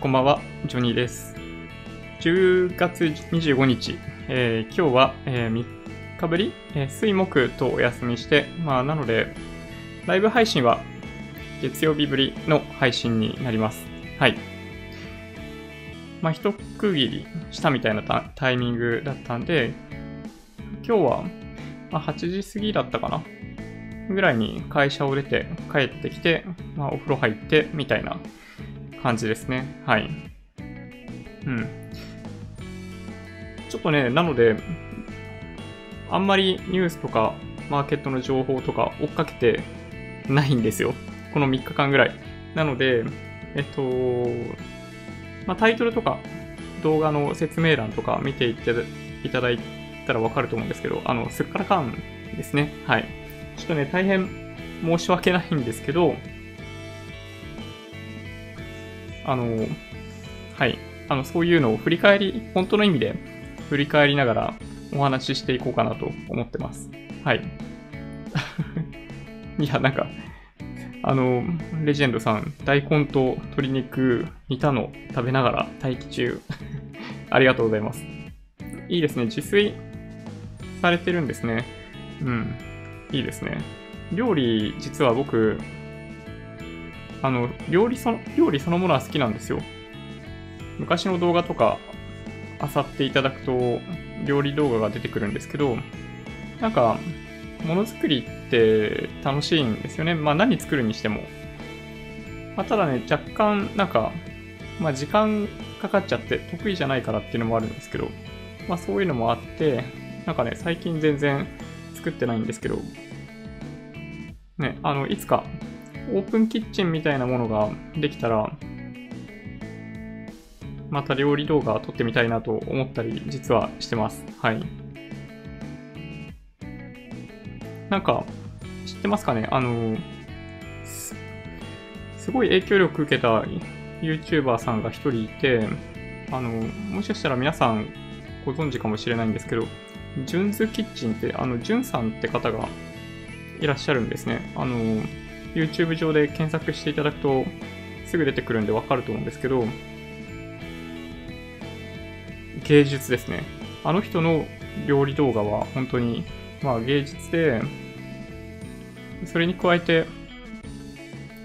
こんばんは、ジョニーです。10月25日、えー今日は、え3日ぶり、えー水木とお休みして、まあ、なので、ライブ配信は月曜日ぶりの配信になります。はい。まあ、一区切りしたみたいなタタイミングだったんで、今日は、まあ、8時過ぎだったかなぐらいに会社を出て帰ってきて、まあ、お風呂入ってみたいな感じですね。はい。うん。ちょっとね、なので、あんまりニュースとかマーケットの情報とか追っかけてないんですよ。この3日間ぐらい。なので、えっと、まあ、タイトルとか動画の説明欄とか見ていただいたらわかると思うんですけど、あの、すっからかんですね。はい。ちょっとね、大変申し訳ないんですけど、あの、はい。あの、そういうのを振り返り、本当の意味で振り返りながらお話ししていこうかなと思ってます。はい。いや、なんか、あの、レジェンドさん、大根と鶏肉煮たの食べながら待機中。ありがとうございます。いいですね。自炊されてるんですね。うん。いいですね。料理、実は僕、あの、料理その、料理そのものは好きなんですよ。昔の動画とか、漁っていただくと、料理動画が出てくるんですけど、なんか、ものづくりって楽しいんですよね。まあ何作るにしても。まあ、ただね、若干、なんか、まあ時間かかっちゃって得意じゃないからっていうのもあるんですけど、まあそういうのもあって、なんかね、最近全然作ってないんですけど、ね、あの、いつかオープンキッチンみたいなものができたら、また料理動画撮ってみたいなと思ったり、実はしてます。はい。なんか、知ってますかね？あの、すすごい影響力受けた YouTuber さんが一人いて、あの、もしかしたら皆さんご存知かもしれないんですけど、ジュンズキッチンって、あの、ジュンさんって方がいらっしゃるんですね。あの、YouTube 上で検索していただくとすぐ出てくるんでわかると思うんですけど、芸術ですね。あの人の料理動画は本当に、まあ芸術で、それに加えて、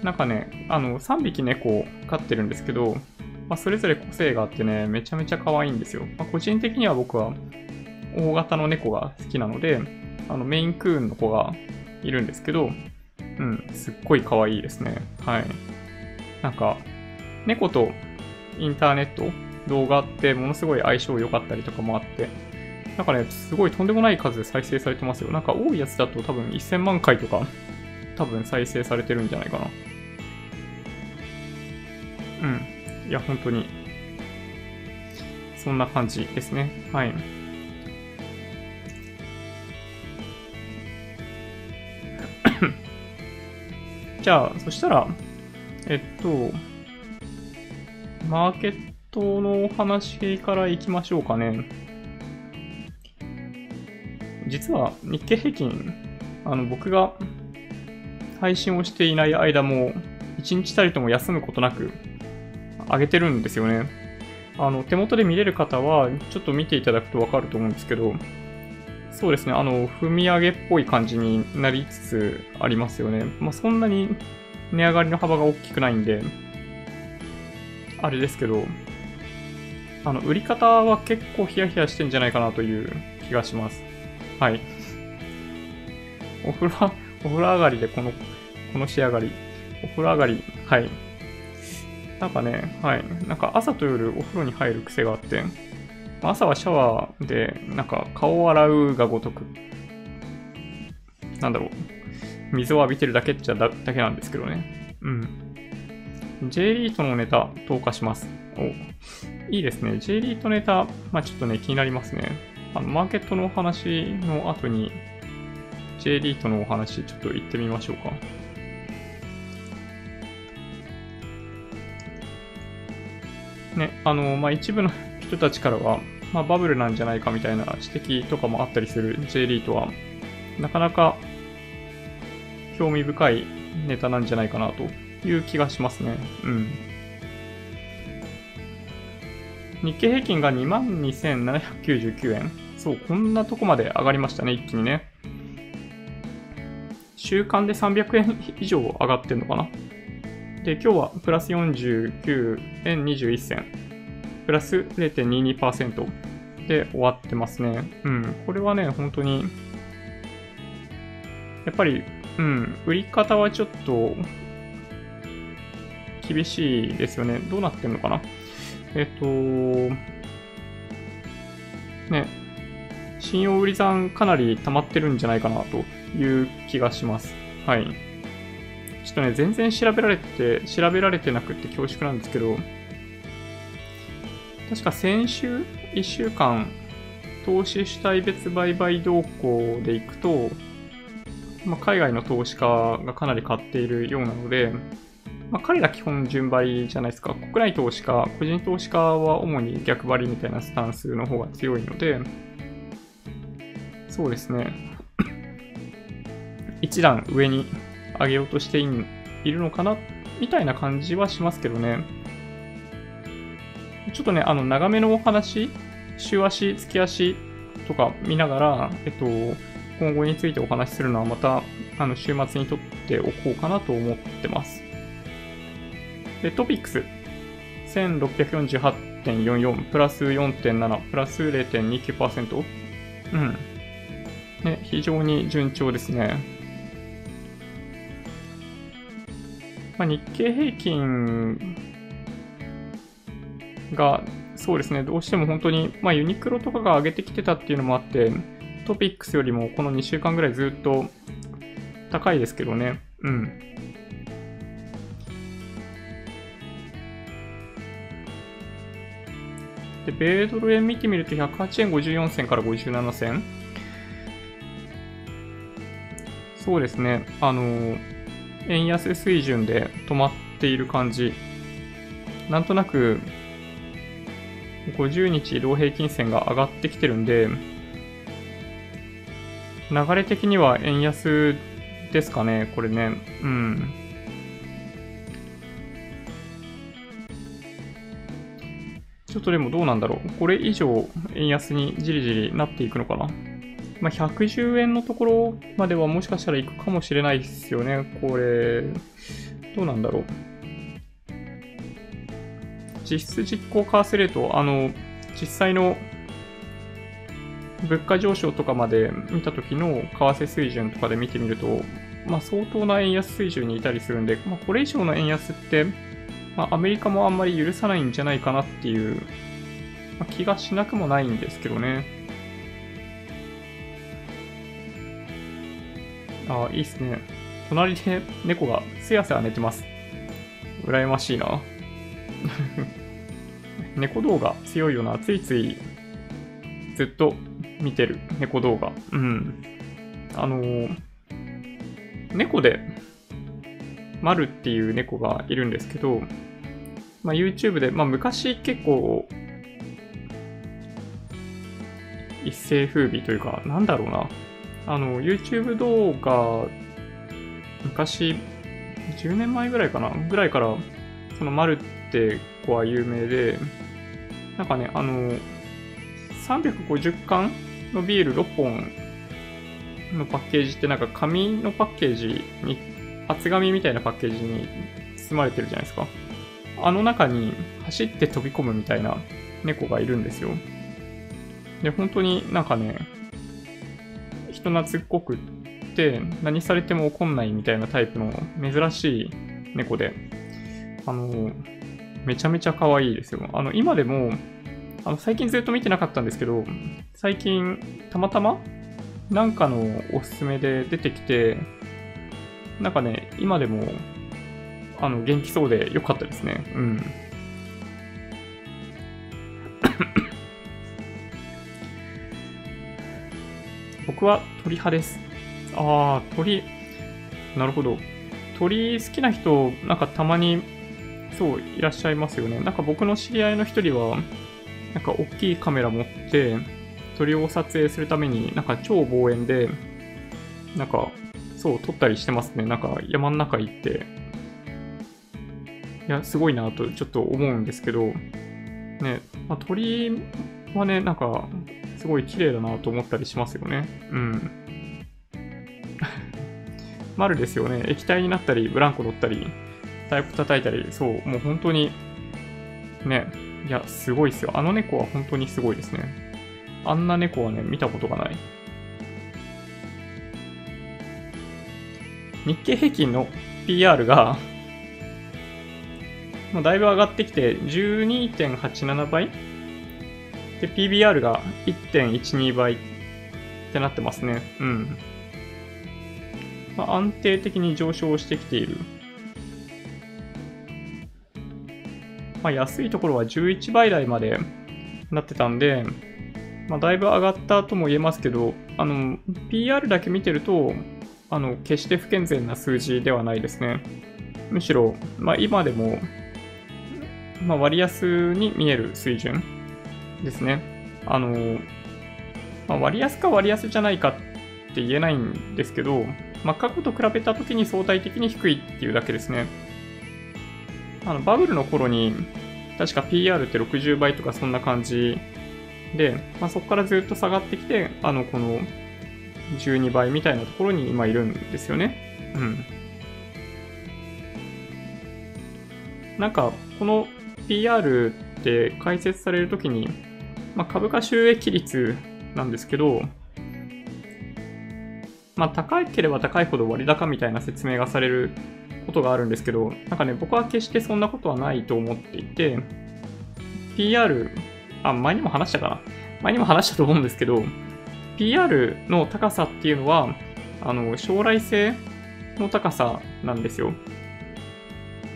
なんかね、あの、3匹猫を飼ってるんですけど、まあ、それぞれ個性があってね、めちゃめちゃ可愛いんですよ。まあ、個人的には僕は大型の猫が好きなので、あの、メインクーンの子がいるんですけど、うん、すっごい可愛いですね。はい。なんか、猫とインターネット、動画ってものすごい相性良かったりとかもあって、なんかね、すごいとんでもない数で再生されてますよ。なんか多いやつだと多分1000万回とか、多分再生されてるんじゃないかな。うん。いや、本当に、そんな感じですね。はい。じゃあ、そしたら、えっと、マーケットのお話からいきましょうかね。実は日経平均、あの僕が配信をしていない間も、一日たりとも休むことなく上げてるんですよね。あの手元で見れる方は、ちょっと見ていただくとわかると思うんですけど、そうですね、あの、踏み上げっぽい感じになりつつありますよね。まあ、そんなに値上がりの幅が大きくないんで、あれですけど、あの、売り方は結構ヒヤヒヤしてんじゃないかなという気がします。はい。お風呂、お風呂上がりでこの、この仕上がり。お風呂上がり、はい。なんかね、はい。なんか朝と夜お風呂に入る癖があって、朝はシャワーで、なんか顔を洗うがごとく、なんだろう、水を浴びてるだけっちゃだだけなんですけどね。うん。J リートのネタ投下します。お、いいですね。J リートネタ、まあちょっとね、気になりますね。あの、マーケットのお話の後に、J リートのお話、ちょっと言ってみましょうか。ね、あの、まあ一部の人たちからは、まあ、バブルなんじゃないかみたいな指摘とかもあったりする J リートは、なかなか興味深いネタなんじゃないかなという気がしますね。うん。日経平均が22,799円。そう、こんなとこまで上がりましたね、一気にね。週間で300円以上上がってんのかな。で、今日はプラス49円21銭。プラス0.22%で終わってますね。うん。これはね、本当に、やっぱり、うん、売り方はちょっと、厳しいですよね。どうなってんのかな？えっと、ね、信用売り算かなり溜まってるんじゃないかなという気がします。はい。ちょっとね、全然調べられて、調べられてなくて恐縮なんですけど、確か先週1週間、投資主体別売買動向でいくと、まあ、海外の投資家がかなり買っているようなので、まあ、彼ら基本順張じゃないですか。国内投資家、個人投資家は主に逆張りみたいなスタンスの方が強いので、そうですね。一段上に上げようとしているのかなみたいな感じはしますけどね。ちょっとね、あの、長めのお話、週足、月足とか見ながら、えっと、今後についてお話しするのはまた、あの、週末にとっておこうかなと思ってます。で、トピックス、1648.44、プラス4.7、プラス0.29%。うん。ね、非常に順調ですね。まあ、日経平均が、そうですね、どうしても本当に、まあ、ユニクロとかが上げてきてたっていうのもあって、トピックスよりもこの2週間ぐらいずっと高いですけどね。うん。で、米ドル円見てみると108円54銭から57銭。そうですね。あの、円安水準で止まっている感じ。なんとなく、50日移動平均線が上がってきてるんで、流れ的には円安ですかね、これね。うん。ちょっとでもどうなんだろう。これ以上円安にじりじりなっていくのかな。まあ、110円のところまではもしかしたら行くかもしれないですよね。これ、どうなんだろう。実質実行為替レート、あの、実際の物価上昇とかまで見た時の為替水準とかで見てみると、まあ、相当な円安水準にいたりするんで、まあ、これ以上の円安って、まあ、アメリカもあんまり許さないんじゃないかなっていう、まあ、気がしなくもないんですけどね。ああ、いいっすね。隣で猫がすやすや寝てます。羨ましいな。猫動画強いよな。ついついずっと見てる猫動画。うん。あのー、猫で、マルっていう猫がいるんですけど、まあ、YouTube で、まあ、昔結構、一世風靡というか、なんだろうな。あの、YouTube 動画、昔、10年前ぐらいかなぐらいから、そのマルって子は有名で、なんかね、あの、350缶のビール6本のパッケージってなんか紙のパッケージに、厚紙みたいなパッケージに包まれてるじゃないですか。あの中に走って飛び込むみたいな猫がいるんですよ。で、本当になんかね、人懐っこくって何されても怒んないみたいなタイプの珍しい猫で、あの、めちゃめちゃ可愛いですよ。あの、今でも、あの、最近ずっと見てなかったんですけど、最近、たまたま、なんかのおすすめで出てきて、なんかね、今でも、あの、元気そうで良かったですね。うん。僕は鳥派です。ああ、鳥、なるほど。鳥好きな人、なんかたまに、そう、いらっしゃいますよね。なんか僕の知り合いの一人は、なんか大きいカメラ持って、鳥を撮影するために、なんか超望遠で、なんか、そう、撮ったりしてますね。なんか山の中行って。いや、すごいなとちょっと思うんですけど、ね、まあ、鳥はね、なんか、すごい綺麗だなと思ったりしますよね。うん。丸ですよね。液体になったり、ブランコ乗ったり、タイプ叩いたり、そう、もう本当に、ね、いや、すごいですよ。あの猫は本当にすごいですね。あんな猫はね、見たことがない。日経平均の PR がもうだいぶ上がってきて12.87倍で、PBR が1.12倍ってなってますね。うん。まあ、安定的に上昇してきている。まあ、安いところは11倍台までなってたんで、まあ、だいぶ上がったとも言えますけど、あの、PR だけ見てると、あの、決して不健全な数字ではないですね。むしろ、まあ、今でも、まあ、割安に見える水準ですね。あの、まあ、割安か割安じゃないかって言えないんですけど、まあ、過去と比べた時に相対的に低いっていうだけですね。あのバブルの頃に、確か PR って60倍とかそんな感じで、まあ、そこからずっと下がってきて、あの、この12倍みたいなところに今いるんですよね。うん。なんか、この PR って解説されるときに、まあ、株価収益率なんですけど、まあ、高ければ高いほど割高みたいな説明がされることがあるんですけど、なんかね、僕は決してそんなことはないと思っていて、PR、あ、前にも話したかな前にも話したと思うんですけど、PR の高さっていうのは、あの、将来性の高さなんですよ。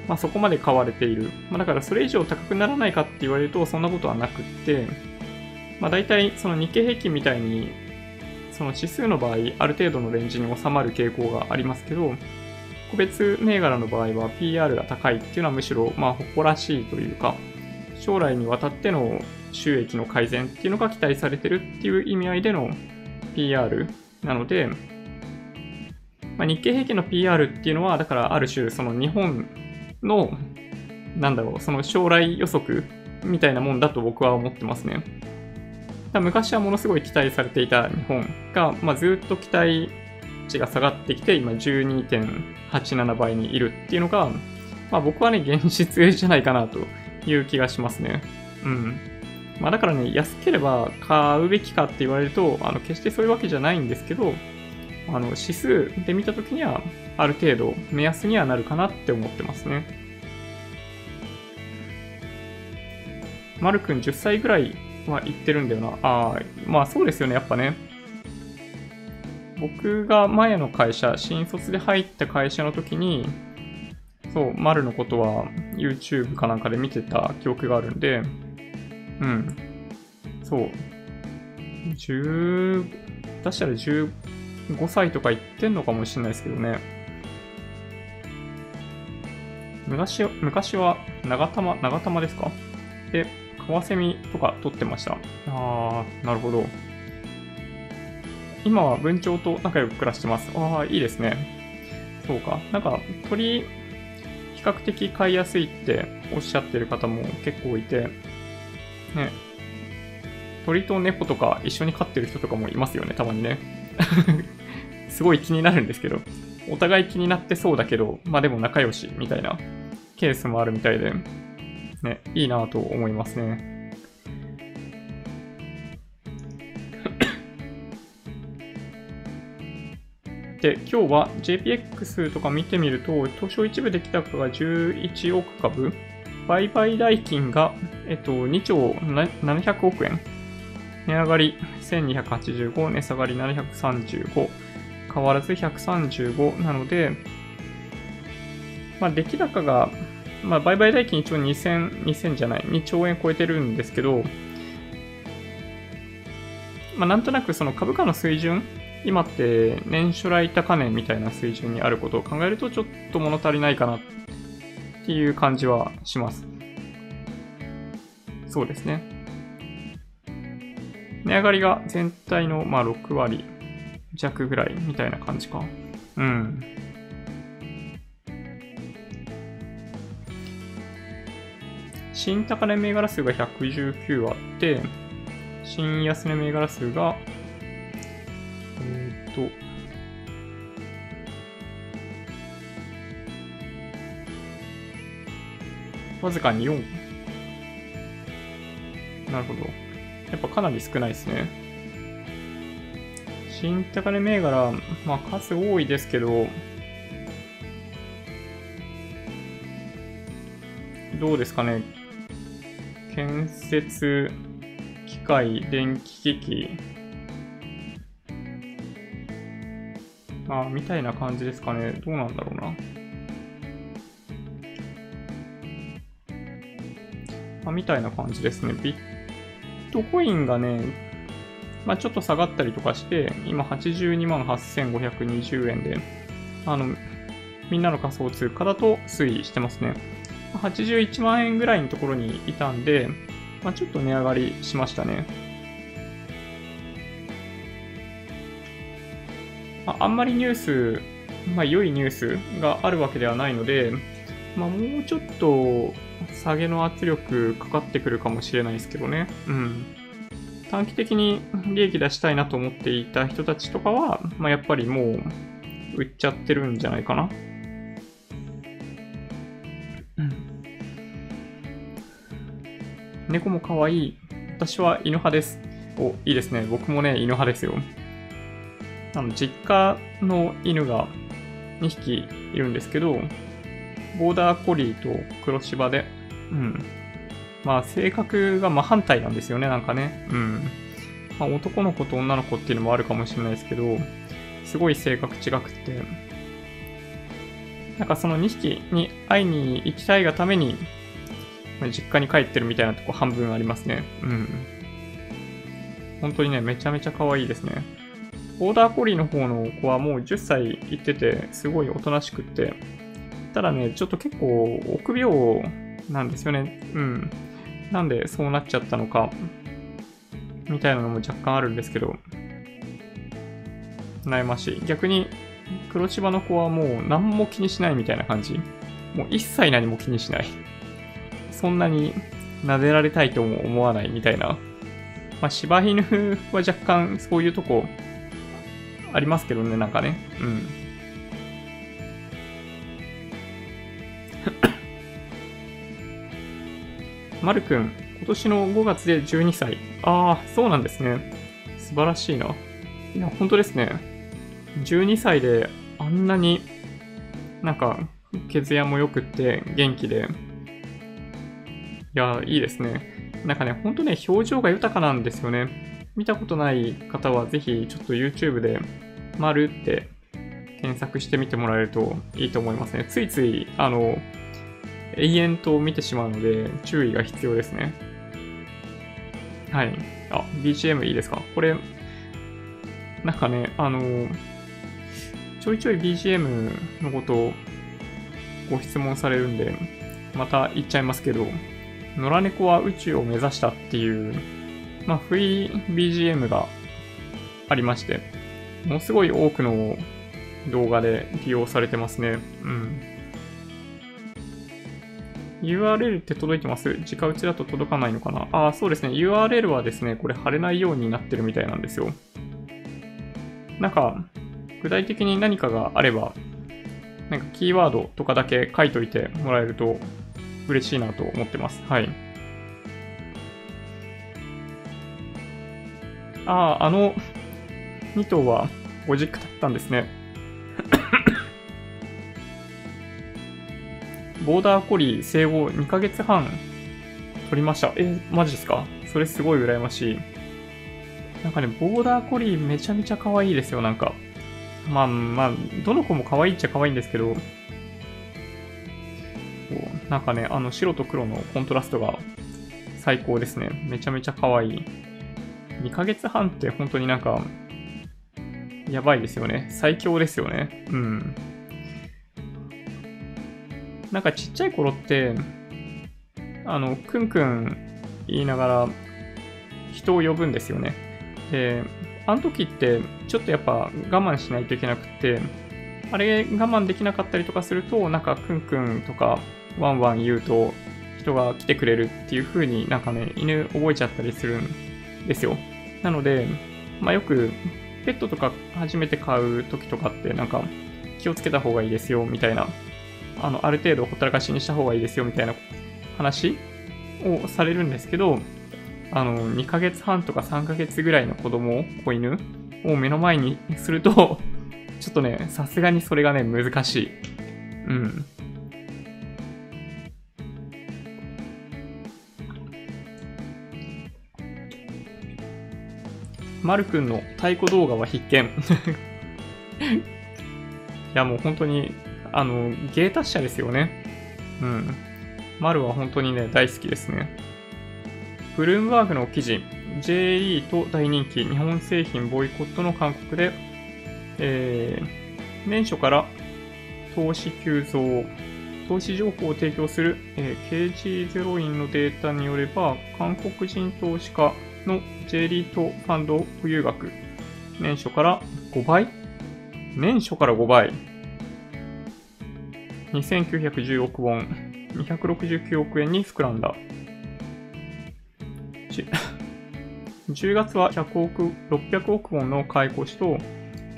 まあ、そこまで買われている。まあ、だからそれ以上高くならないかって言われるとそんなことはなくって、まあ、大体その日経平均みたいにその指数の場合ある程度のレンジに収まる傾向がありますけど個別銘柄の場合は PR が高いっていうのはむしろまあ誇らしいというか将来にわたっての収益の改善っていうのが期待されてるっていう意味合いでの PR なので、まあ、日経平均の PR っていうのはだからある種その日本の、なんだろう、その将来予測みたいなもんだと僕は思ってますね。昔はものすごい期待されていた日本が、まあ、ずっと期待値が下がってきて、今12.87倍にいるっていうのが、まあ、僕はね、現実じゃないかなという気がしますね。うん。まあ、だからね、安ければ買うべきかって言われると、あの決してそういうわけじゃないんですけど、あの指数で見たときには、ある程度目安にはなるかなって思ってますね。まるくん10歳ぐらいは言ってるんだよな。ああ、まあそうですよね、やっぱね。僕が前の会社、新卒で入った会社の時に、そう、丸のことは YouTube かなんかで見てた記憶があるんで、うん。そう。10、出したら15歳とか言ってんのかもしれないですけどね。昔昔は長玉、長玉ですか？で、カワセミとか取ってました。あー、なるほど。今は文鳥と仲良く暮らしてます。ああ、いいですね。そうか。なんか、鳥、比較的飼いやすいっておっしゃってる方も結構いて、ね。鳥と猫とか一緒に飼ってる人とかもいますよね、たまにね。すごい気になるんですけど。お互い気になってそうだけど、まあでも仲良しみたいなケースもあるみたいで、ね、いいなぁと思いますね。で、今日は JPX とか見てみると、東証一部できた価が11億株、売買代金が、えっと、2兆700億円、値上がり1285、値下がり735、変わらず135なので、まあ、出来高がまあ、売買代金一応2000、2000じゃない、2兆円超えてるんですけど、まあ、なんとなくその株価の水準、今って年初来高値みたいな水準にあることを考えるとちょっと物足りないかなっていう感じはします。そうですね。値上がりが全体のまあ6割弱ぐらいみたいな感じか。うん。新高値銘柄数が119あって、新安値銘柄数が、わずかに4。なるほど。やっぱかなり少ないですね。新高値銘柄、まあ数多いですけど、どうですかね。建設、機械、電気機器。まあ、みたいな感じですかね。どうなんだろうな。みたいな感じですね。ビットコインがね、まあ、ちょっと下がったりとかして、今82万8520円で、あの、みんなの仮想通貨だと推移してますね。81万円ぐらいのところにいたんで、まあ、ちょっと値上がりしましたね。あ、あんまりニュース、まあ、良いニュースがあるわけではないので、まあ、もうちょっと下げの圧力かかってくるかもしれないですけどね。うん。短期的に利益出したいなと思っていた人たちとかは、まあ、やっぱりもう売っちゃってるんじゃないかな。うん猫も可愛い。私は犬派です。お、いいですね。僕もね、犬派ですよ。あの、実家の犬が2匹いるんですけど、ボーダーコリーと黒芝で、うん。まあ、性格が真反対なんですよね、なんかね。うん。まあ、男の子と女の子っていうのもあるかもしれないですけど、すごい性格違くて、なんかその2匹に会いに行きたいがために、実家に帰ってるみたいなとこ半分ありますね。うん。本当にね、めちゃめちゃ可愛いですね。ボーダーコリーの方の子はもう10歳行ってて、すごいおとなしくって、ただね、ちょっと結構臆病なんですよね。うん。なんでそうなっちゃったのか、みたいなのも若干あるんですけど、悩ましい。逆に、黒芝の子はもう何も気にしないみたいな感じ。もう一切何も気にしない。そんなに撫でられたいとも思わないみたいな。まあ、柴犬は若干そういうとこありますけどね、なんかね。うん。まるくん、今年の5月で12歳。ああ、そうなんですね。素晴らしいな。いや、本当ですね。12歳であんなになんか、血やも良くって元気で、いや、いいですね。なんかね、ほんとね、表情が豊かなんですよね。見たことない方はぜひちょっと YouTube で、丸って検索してみてもらえるといいと思いますね。ついつい、あの、永遠と見てしまうので注意が必要ですね。はい。あ、BGM いいですか？これ、なんかね、あの、ちょいちょい BGM のことをご質問されるんで、また言っちゃいますけど、野良猫は宇宙を目指したっていう、まあ、フリー BGM がありまして、ものすごい多くの動画で利用されてますね。うん。URL って届いてます？直打ちだと届かないのかな？ああ、そうですね。URL はですね、これ貼れないようになってるみたいなんですよ。なんか、具体的に何かがあれば、なんかキーワードとかだけ書いといてもらえると嬉しいなと思ってます。はい。ああ、あの2頭はご実家だったんですね。ボーダーコリー生後2ヶ月半取りました。え、マジですか？それすごい羨ましい。なんかね、ボーダーコリーめちゃめちゃ可愛いですよ、なんか。まあまあ、どの子も可愛いっちゃ可愛いんですけど、なんかね、あの白と黒のコントラストが最高ですね。めちゃめちゃ可愛い。2ヶ月半って本当になんか、やばいですよね。最強ですよね。うん。なんかちっちゃい頃って、あの、くんくん言いながら人を呼ぶんですよね。で、あの時ってちょっとやっぱ我慢しないといけなくって、あれ我慢できなかったりとかすると、なんかくんくんとかワンワン言うと人が来てくれるっていう風になんかね、犬覚えちゃったりするんですよ。なので、まあよくペットとか初めて買う時とかってなんか気をつけた方がいいですよみたいな、あの、ある程度ほったらかしにした方がいいですよみたいな話をされるんですけど、あの、2ヶ月半とか3ヶ月ぐらいの子供、子犬を目の前にすると、ちょっとね、さすがにそれがね、難しい。うん。まるくんの太鼓動画は必見。いや、もう本当に、あの、芸達者ですよね。うん。まるは本当にね、大好きですね。ブルームバーグの記事、JE と大人気、日本製品ボイコットの韓国で、えー、年初から投資急増、投資情報を提供する、えー、KG0 インのデータによれば、韓国人投資家の J リートファンド保有額、年初から5倍？年初から5倍。2910億ウォン、269億円に膨らんだ。10月は100億、600億ウォンの買い越しと、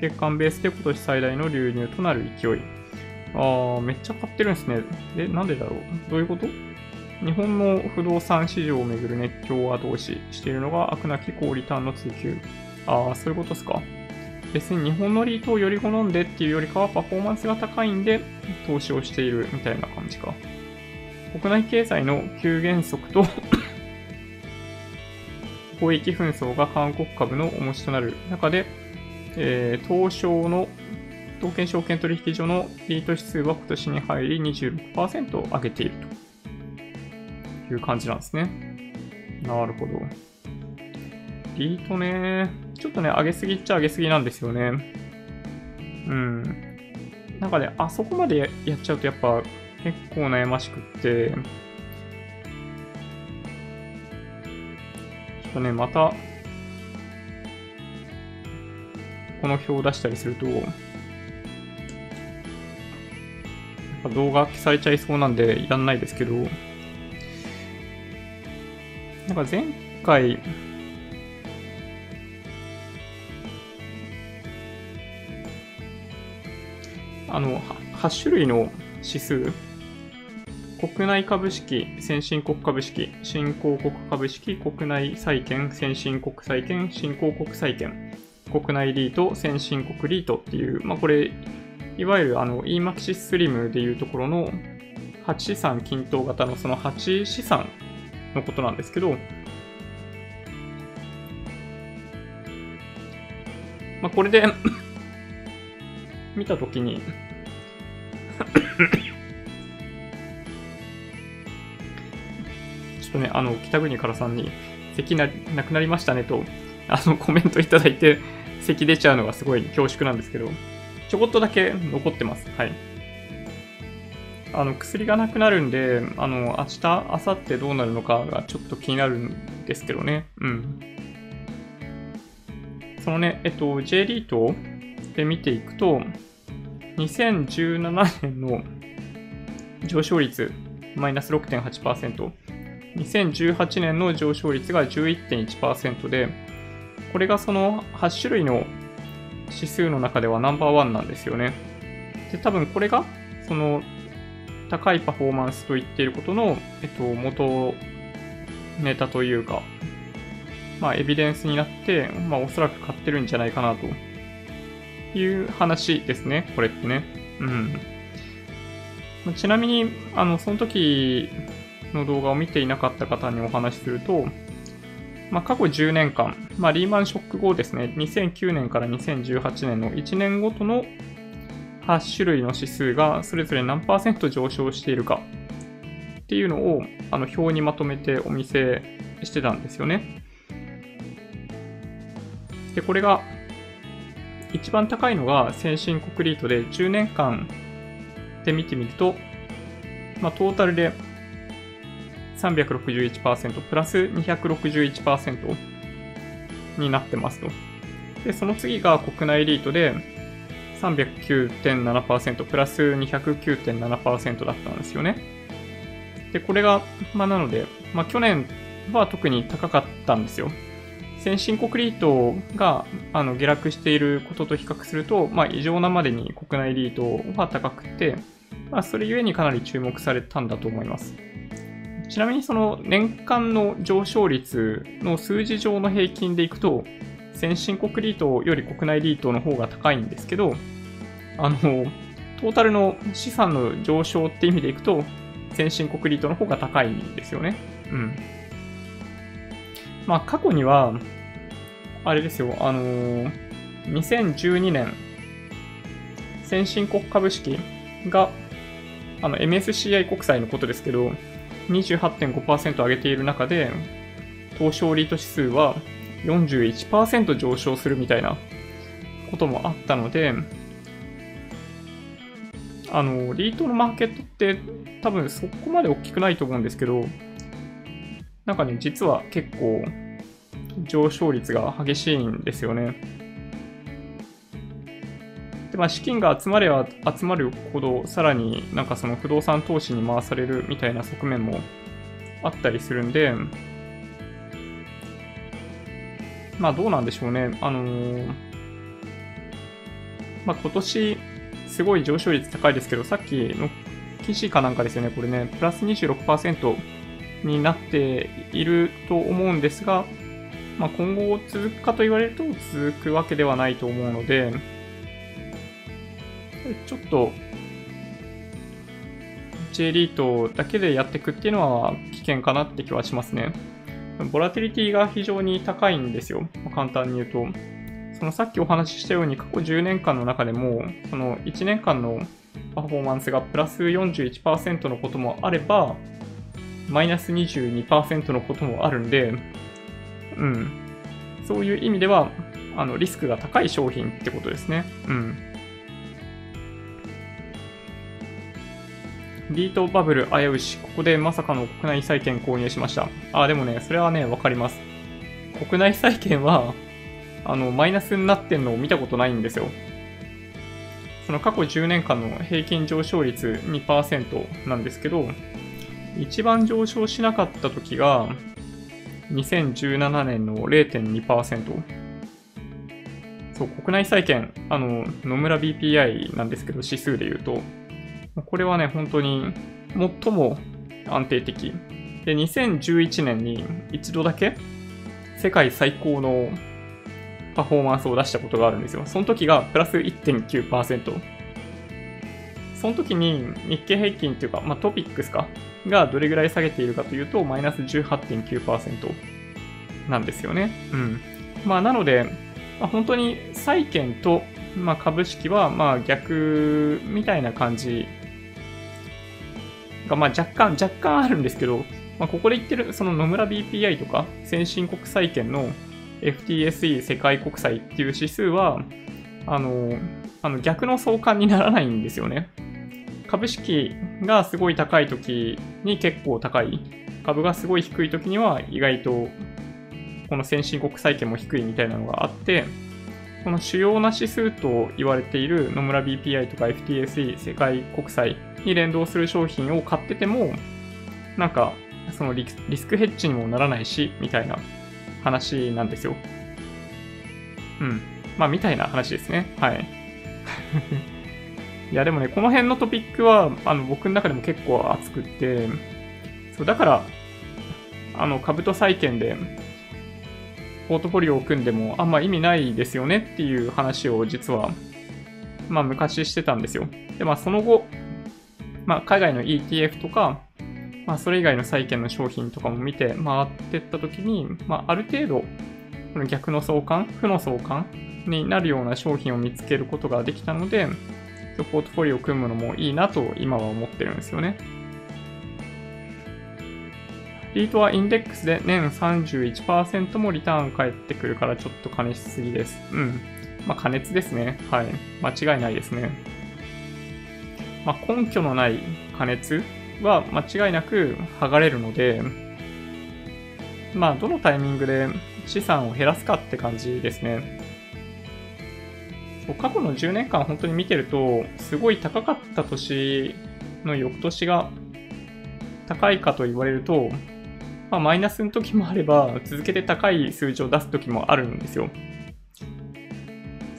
月間ベースで今年最大の流入となる勢い。あー、めっちゃ買ってるんですね。え、なんでだろう？どういうこと？日本の不動産市場をめぐる熱狂を後押ししているのが悪なき高リターンの追求。ああ、そういうことですか？別に日本のリートをより好んでっていうよりかはパフォーマンスが高いんで投資をしているみたいな感じか。国内経済の急減速と 貿易紛争が韓国株の重しとなる中で、えー、東証の東京証券取引所のリート指数は今年に入り26%上げていると。いう感じなんですね。なるほど。リートね、ちょっとね、上げすぎっちゃ上げすぎなんですよね。うん。なんかね、あそこまでやっちゃうとやっぱ結構悩ましくって、ちょっとね、また、この表を出したりすると、動画消されちゃいそうなんでいらんないですけど、なんか前回、あの、8種類の指数、国内株式、先進国株式、新興国株式、国内債券、先進国債券、新興国債券、国内リート、先進国リートっていう、まあこれ、いわゆるあの EMAXIS SLIM でいうところの8資産均等型のその8資産のことなんですけど、まあ、これで見たときに ちょっとね、あの、北国からさんに、咳ななくなりましたねと、あの、コメントいただいて、咳出ちゃうのがすごい恐縮なんですけど、ちょこっとだけ残ってます。はい。あの、薬がなくなるんで、あの、明日、明後日どうなるのかがちょっと気になるんですけどね。うん。そのね、えっと、J リートで見ていくと、2017年の上昇率、マイナス6.8%。2018年の上昇率が11.1%で、これがその8種類の指数の中ではナンバーワンなんですよね。で、多分これが、その高いパフォーマンスと言っていることの、えっと、元ネタというか、まあ、エビデンスになって、まあ、おそらく買ってるんじゃないかなという話ですね、これってね。うん。ちなみに、あの、その時の動画を見ていなかった方にお話しすると、まあ、過去10年間、まあ、リーマンショック後ですね、2009年から2018年の1年ごとの8種類の指数がそれぞれ何パーセント上昇しているかっていうのをあの表にまとめてお見せしてたんですよね。で、これが一番高いのが先進国リートで10年間で見てみると、まあ、トータルで361%プラス261%になってますと。で、その次が国内リートで309.7%プラス209.7%だったんですよね。で、これが、まあ、なので、まあ、去年は特に高かったんですよ。先進国リートがあの下落していることと比較すると、まあ、異常なまでに国内リートは高くて、まあ、それゆえにかなり注目されたんだと思います。ちなみにその年間の上昇率の数字上の平均でいくと、先進国リートより国内リートの方が高いんですけど、あの、トータルの資産の上昇って意味でいくと、先進国リートの方が高いんですよね。うん。まあ、過去には、あれですよ、あのー、2012年、先進国株式が、あの、MSCI 国債のことですけど、28.5%上げている中で、東証リート指数は41%上昇するみたいなこともあったので、あの、リートのマーケットって多分そこまで大きくないと思うんですけど、なんかね、実は結構上昇率が激しいんですよね。で、まあ、資金が集まれば集まるほど、さらになんかその不動産投資に回されるみたいな側面もあったりするんで、まあどうなんでしょうね。あのー、まあ今年すごい上昇率高いですけど、さっきの記事かなんかですよね、これね、プラス26%になっていると思うんですが、まあ、今後続くかと言われると続くわけではないと思うので、ちょっと J リートだけでやっていくっていうのは危険かなって気はしますね。ボラティリティが非常に高いんですよ。簡単に言うと。そのさっきお話ししたように過去10年間の中でも、その1年間のパフォーマンスがプラス41%のこともあれば、マイナス22%のこともあるんで、うん。そういう意味では、あの、リスクが高い商品ってことですね。うん。リートバブル危うし、ここでまさかの国内債券購入しました。あ、でもね、それはね、わかります。国内債券は、あの、マイナスになってんのを見たことないんですよ。その過去10年間の平均上昇率2%なんですけど、一番上昇しなかった時が、2017年の0.2%。そう、国内債券、あの、野村 BPI なんですけど、指数で言うと、これはね、本当に最も安定的。で、2011年に一度だけ世界最高のパフォーマンスを出したことがあるんですよ。その時がプラス1.9%。その時に日経平均っていうか、まあ、トピックスか？がどれぐらい下げているかというと、マイナス18.9%なんですよね。うん。まあ、なので、まあ、本当に債券と、まあ、株式はまあ逆みたいな感じがまあ若干、若干あるんですけど、まあ、ここで言ってるその野村 BPI とか先進国債券の FTSE 世界国債っていう指数は、あの、あの逆の相関にならないんですよね。株式がすごい高い時に結構高い。株がすごい低い時には意外とこの先進国債券も低いみたいなのがあって、この主要な指数と言われている野村 BPI とか FTSE 世界国債に連動する商品を買ってても、なんかそのリスクヘッジにもならないし、みたいな話なんですよ。うん。まあ、みたいな話ですね。はい。いや、でもね、この辺のトピックは、あの、僕の中でも結構熱くって、そう、だから、あの、株と債券で、ポートフォリオを組んでもあんま意味ないですよねっていう話を実は、まあ昔してたんですよ。で、まあその後、まあ海外の ETF とか、まあそれ以外の債券の商品とかも見て回ってった時に、まあある程度、この逆の相関、負の相関になるような商品を見つけることができたので、ポートフォリオを組むのもいいなと今は思ってるんですよね。リートはインデックスで年31%もリターン返ってくるからちょっと加熱しすぎです。うん。まあ加熱ですね。はい。間違いないですね。まあ根拠のない加熱は間違いなく剥がれるので、まあどのタイミングで資産を減らすかって感じですね。過去の10年間本当に見てると、すごい高かった年の翌年が高いかと言われると、まあ、マイナスの時もあれば、続けて高い数字を出す時もあるんですよ。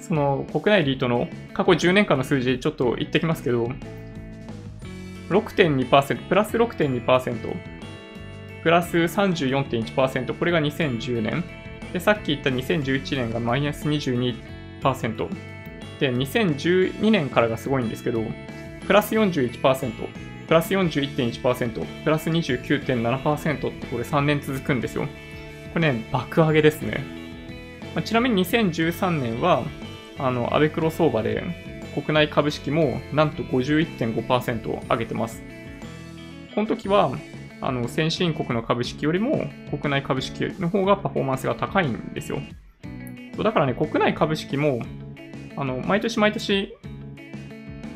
その国内リートの過去10年間の数字ちょっと言ってきますけど、6.2%、プラス6.2%、プラス34.1%、これが2010年。で、さっき言った2011年がマイナス22%。で、2012年からがすごいんですけど、プラス41%、プラス41.1%、プラス29.7%ってこれ3年続くんですよ。これね、爆上げですね。まあ、ちなみに2013年は、あの、アベクロ相場で国内株式もなんと51.5%上げてます。この時は、あの、先進国の株式よりも国内株式の方がパフォーマンスが高いんですよ。だからね、国内株式も、あの、毎年毎年、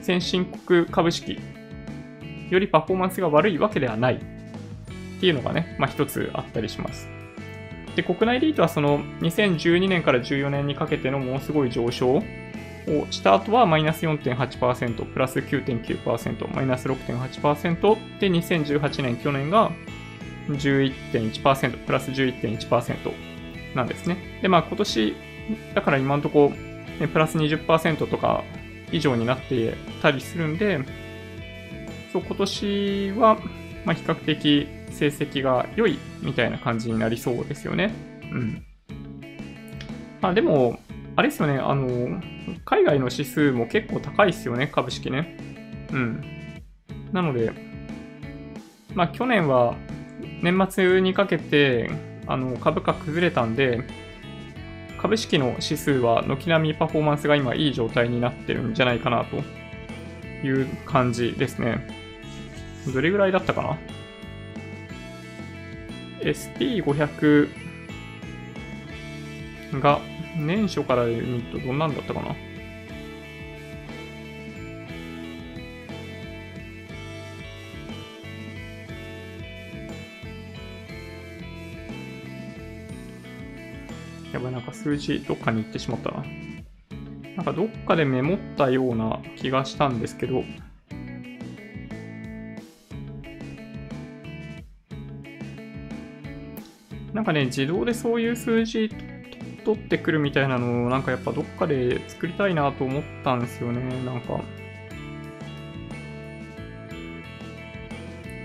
先進国株式よりパフォーマンスが悪いわけではないっていうのがね、まあ一つあったりします。で、国内リートはその2012年から14年にかけてのものすごい上昇をした後はマイナス4.8%、プラス9.9%、マイナス6.8%で2018年、去年が11.1%、プラス11.1%なんですね。で、まあ今年、だから今のところ、ね、プラス20%とか以上になってたりするんで、そう、今年は、まあ、比較的成績が良いみたいな感じになりそうですよね。うん。まあでも、あれですよね、あの、海外の指数も結構高いですよね、株式ね。うん。なので、まあ去年は年末にかけて、あの、株価崩れたんで、株式の指数は軒並みパフォーマンスが今いい状態になってるんじゃないかなという感じですね。どれぐらいだったかな ?SP500 が年初から見るとどんなんだったかな？ば、なんか数字どっかに行ってしまったな。なんかどっかでメモったような気がしたんですけど、なんかね、自動でそういう数字取ってくるみたいなのを、なんかやっぱどっかで作りたいなと思ったんですよね、なんか。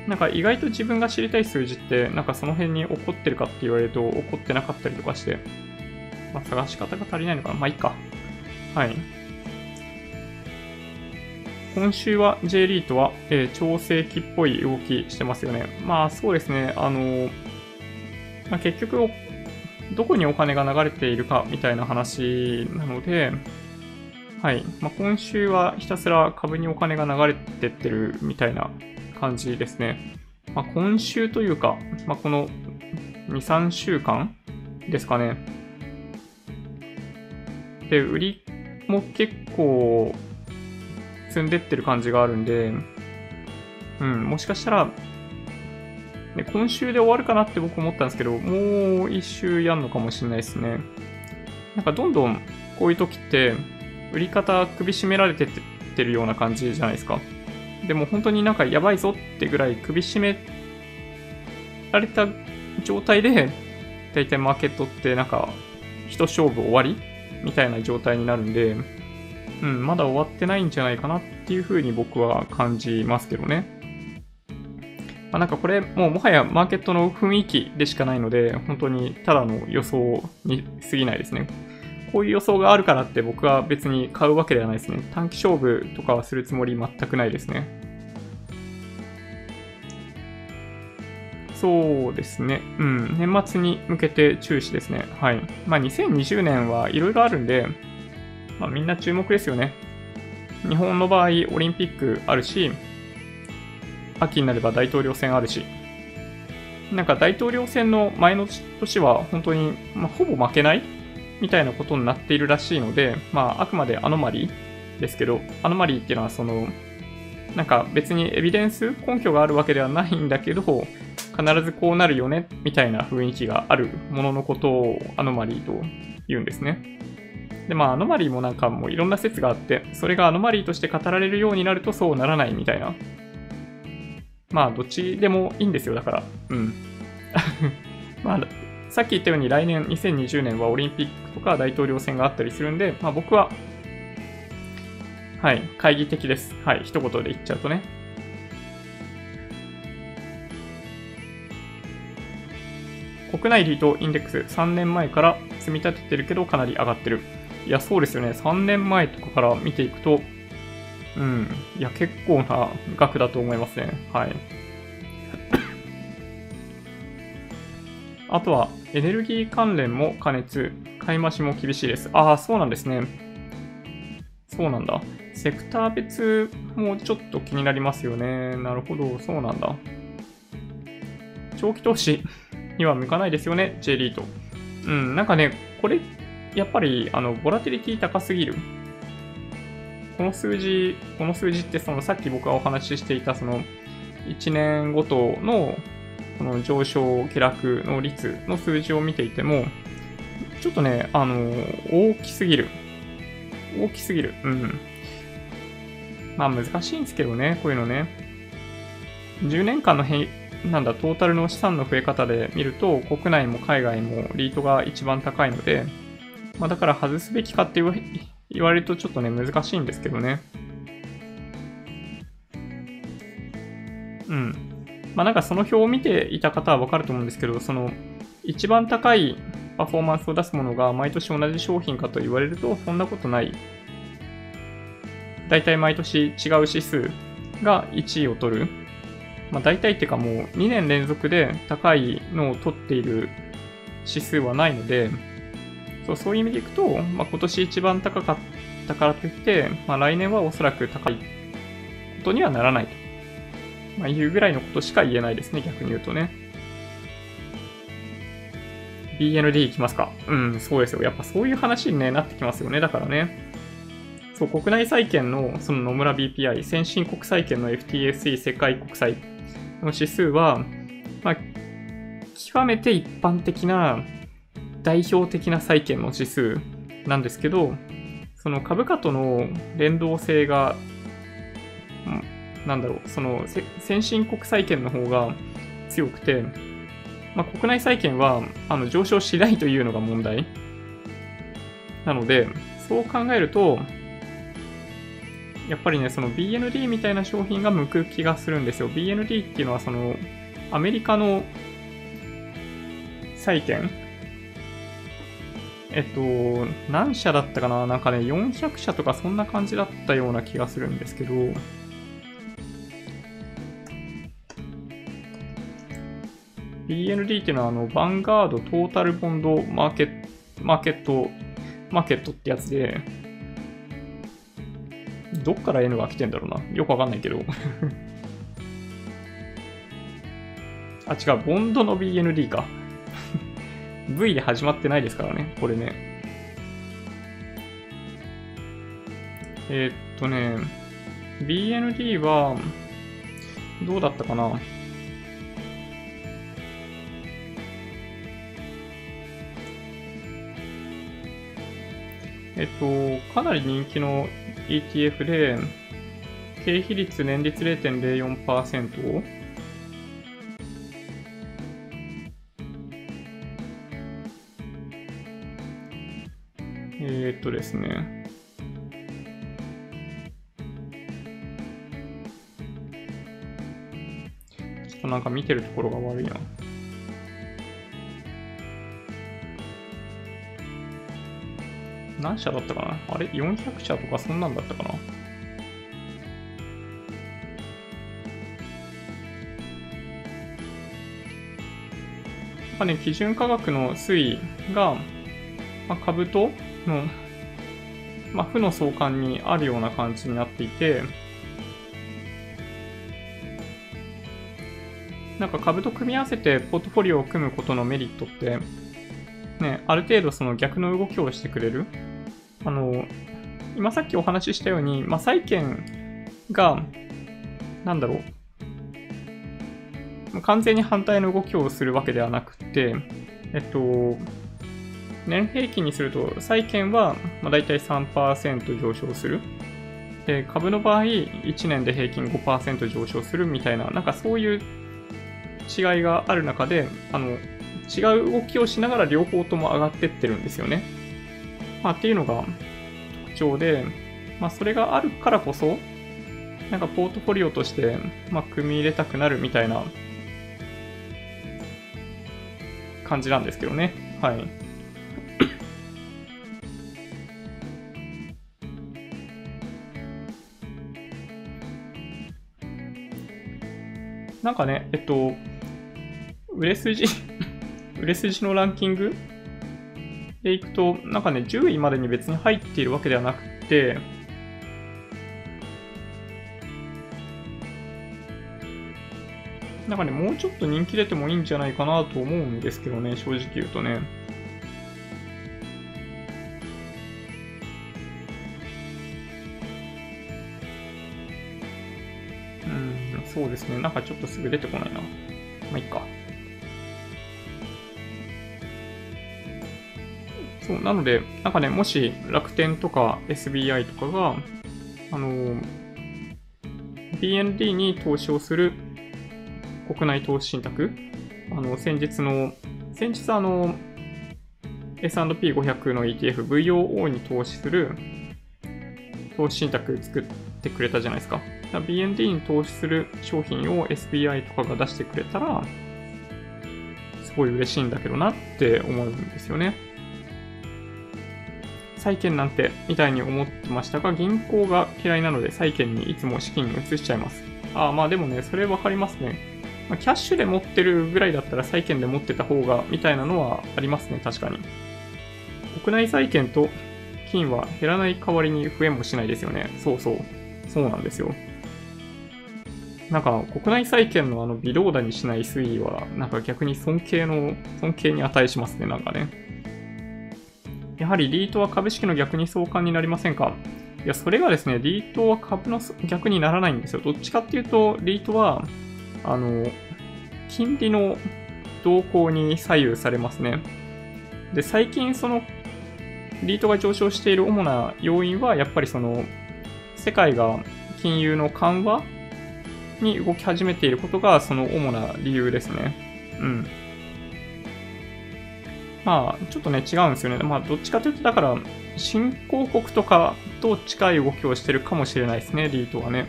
なんか意外と自分が知りたい数字って、なんかその辺に起こってるかって言われると起こってなかったりとかして、まあ探し方が足りないのかな。まあいいか。はい。今週は J リートは、えー、調整期っぽい動きしてますよね。まあそうですね。あのーまあ、結局、どこにお金が流れているかみたいな話なので、はい。まあ、今週はひたすら株にお金が流れてってるみたいな感じですね。まあ、今週というか、まあ、この2、3週間ですかね。で、売りも結構積んでってる感じがあるんで、うん、もしかしたらで、今週で終わるかなって僕思ったんですけど、もう一周やんのかもしれないですね。なんかどんどんこういう時って、売り方首絞められてってるような感じじゃないですか。でも本当になんかやばいぞってぐらい首絞められた状態で、大体マーケットってなんか、一勝負終わりみたいな状態になるんで、うん、まだ終わってないんじゃないかなっていうふうに僕は感じますけどね。まあ、なんかこれもうもはやマーケットの雰囲気でしかないので、本当にただの予想に過ぎないですね。こういう予想があるからって僕は別に買うわけではないですね。短期勝負とかはするつもり全くないですね。そうですね。うん。年末に向けて注視ですね。はい。まあ2020年はいろいろあるんで、まあみんな注目ですよね。日本の場合、オリンピックあるし、秋になれば大統領選あるし、なんか大統領選の前の年は本当に、まあ、ほぼ負けないみたいなことになっているらしいので、まあ、あくまでアノマリーですけど、アノマリーっていうのはその、なんか別にエビデンス根拠があるわけではないんだけど、必ずこうなるよねみたいな雰囲気があるもののことをアノマリーと言うんですね。で、まあアノマリーもなんかもういろんな説があって、それがアノマリーとして語られるようになるとそうならないみたいなまあ、どっちでもいいんですよ、だから。うん。まあ、さっき言ったように来年2020年はオリンピックとか大統領選があったりするんで、まあ僕は、はい、懐疑的です。はい、一言で言っちゃうとね。国内リートインデックス3年前から積み立ててるけどかなり上がってる。いや、そうですよね。3年前とかから見ていくと、うん。いや、結構な額だと思いますね。はい。あとは、エネルギー関連も加熱、買い増しも厳しいです。ああ、そうなんですね。そうなんだ。セクター別もちょっと気になりますよね。なるほど、そうなんだ。長期投資には向かないですよね、J リート。うん、なんかね、これ、やっぱり、あの、ボラティリティ高すぎる。この数字、この数字ってそのさっき僕がお話ししていたその1年ごとのこの上昇下落の率の数字を見ていても、ちょっとね、あの、大きすぎる。大きすぎる。うん。まあ難しいんですけどね、こういうのね。10年間の変なんだ、トータルの資産の増え方で見ると、国内も海外もリートが一番高いので、まあ、だから外すべきかって言われるとちょっとね、難しいんですけどね。うん。まあなんかその表を見ていた方はわかると思うんですけど、その一番高いパフォーマンスを出すものが毎年同じ商品かと言われると、そんなことない。だいたい毎年違う指数が1位を取る。まあ大体っていうかもう2年連続で高いのを取っている指数はないので、そうそういう意味でいくと、まあ、今年一番高かったからといって、まあ、来年はおそらく高いことにはならないと、まあ、いうぐらいのことしか言えないですね、逆に言うとね。BND いきますか。うん、そうですよ。やっぱそういう話に、ね、なってきますよね。だからね。そう、国内債券のその野村 BPI、先進国債券の FTSE 世界国債の指数は、まあ、極めて一般的な代表的な債券の指数なんですけど、その株価との連動性が、なんだろう、その先進国債券の方が強くて、まあ、国内債券はあの上昇しないというのが問題。なので、そう考えると、やっぱりね、その BND みたいな商品が向く気がするんですよ。BND っていうのはそのアメリカの債券？えっと、何社だったかな？なんかね、400社とかそんな感じだったような気がするんですけど、BND っていうのは、あの、ヴァンガードトータルボンドマーケット、マーケット、マーケットってやつで、どっから N が来てんだろうな。よくわかんないけど。あ、違う、ボンドの BND か。V で始まってないですからね、これね。えー、っとね、BND は、どうだったかなえっと、かなり人気の ETF で、経費率年率0.04%を？えー、っとですね。ちょっとなんか見てるところが悪いな。何社だったかな？あれ ?400 社とかそんなんだったかな？なんかね、基準価格の推移が、まあ、株との、まあ、負の相関にあるような感じになっていて、なんか株と組み合わせてポートフォリオを組むことのメリットって、ね、ある程度その逆の動きをしてくれる。あの、今さっきお話ししたように、まあ、債券が、なんだろう、完全に反対の動きをするわけではなくて、えっと、年平均にすると、債券は、まあ、大体3%上昇する。で、株の場合、1年で平均5%上昇するみたいな、なんかそういう違いがある中で、あの、違う動きをしながら両方とも上がってってるんですよね。まあ、っていうのが特徴で、まあ、それがあるからこそ、なんかポートフォリオとして、まあ、組み入れたくなるみたいな感じなんですけどね。はい。なんかね、えっと、売れ筋 売れ筋のランキングでいくと、なんかね、10位までに別に入っているわけではなくて、なんかね、もうちょっと人気出てもいいんじゃないかなと思うんですけどね、正直言うとね。うん、そうですね。なんかちょっとすぐ出てこないな。まあ、いっか。そう、なので、なんかね、もし楽天とか SBI とかが、あの、BND に投資をする国内投資信託、あの、先日の、先日あの、S&P500 の ETF、VOO に投資する投資信託作ってくれたじゃないですか。か BND に投資する商品を SBI とかが出してくれたら、すごい嬉しいんだけどなって思うんですよね。債券なんてみたいに思ってましたが、銀行が嫌いなので債券にいつも資金移しちゃいます。ああ、まあでもね、それわかりますね。まあ、キャッシュで持ってるぐらいだったら債券で持ってた方が、みたいなのはありますね、確かに。国内債券と金は減らない代わりに増えもしないですよね。そうそう。そうなんですよ。なんか、国内債券のあの微動だにしない推移は、なんか逆に尊敬の、尊敬に値しますね、なんかね。やはりリートは株式の逆に相関になりませんか？いや、それがですね、リートは株の逆にならないんですよ。どっちかっていうと、リートは、あの、金利の動向に左右されますね。で、最近その、リートが上昇している主な要因は、やっぱりその、世界が金融の緩和に動き始めていることが、その主な理由ですね。うん。まあ、ちょっとね、違うんですよね。まあ、どっちかというと、だから、新興国とかと近い動きをしてるかもしれないですね、リートはね。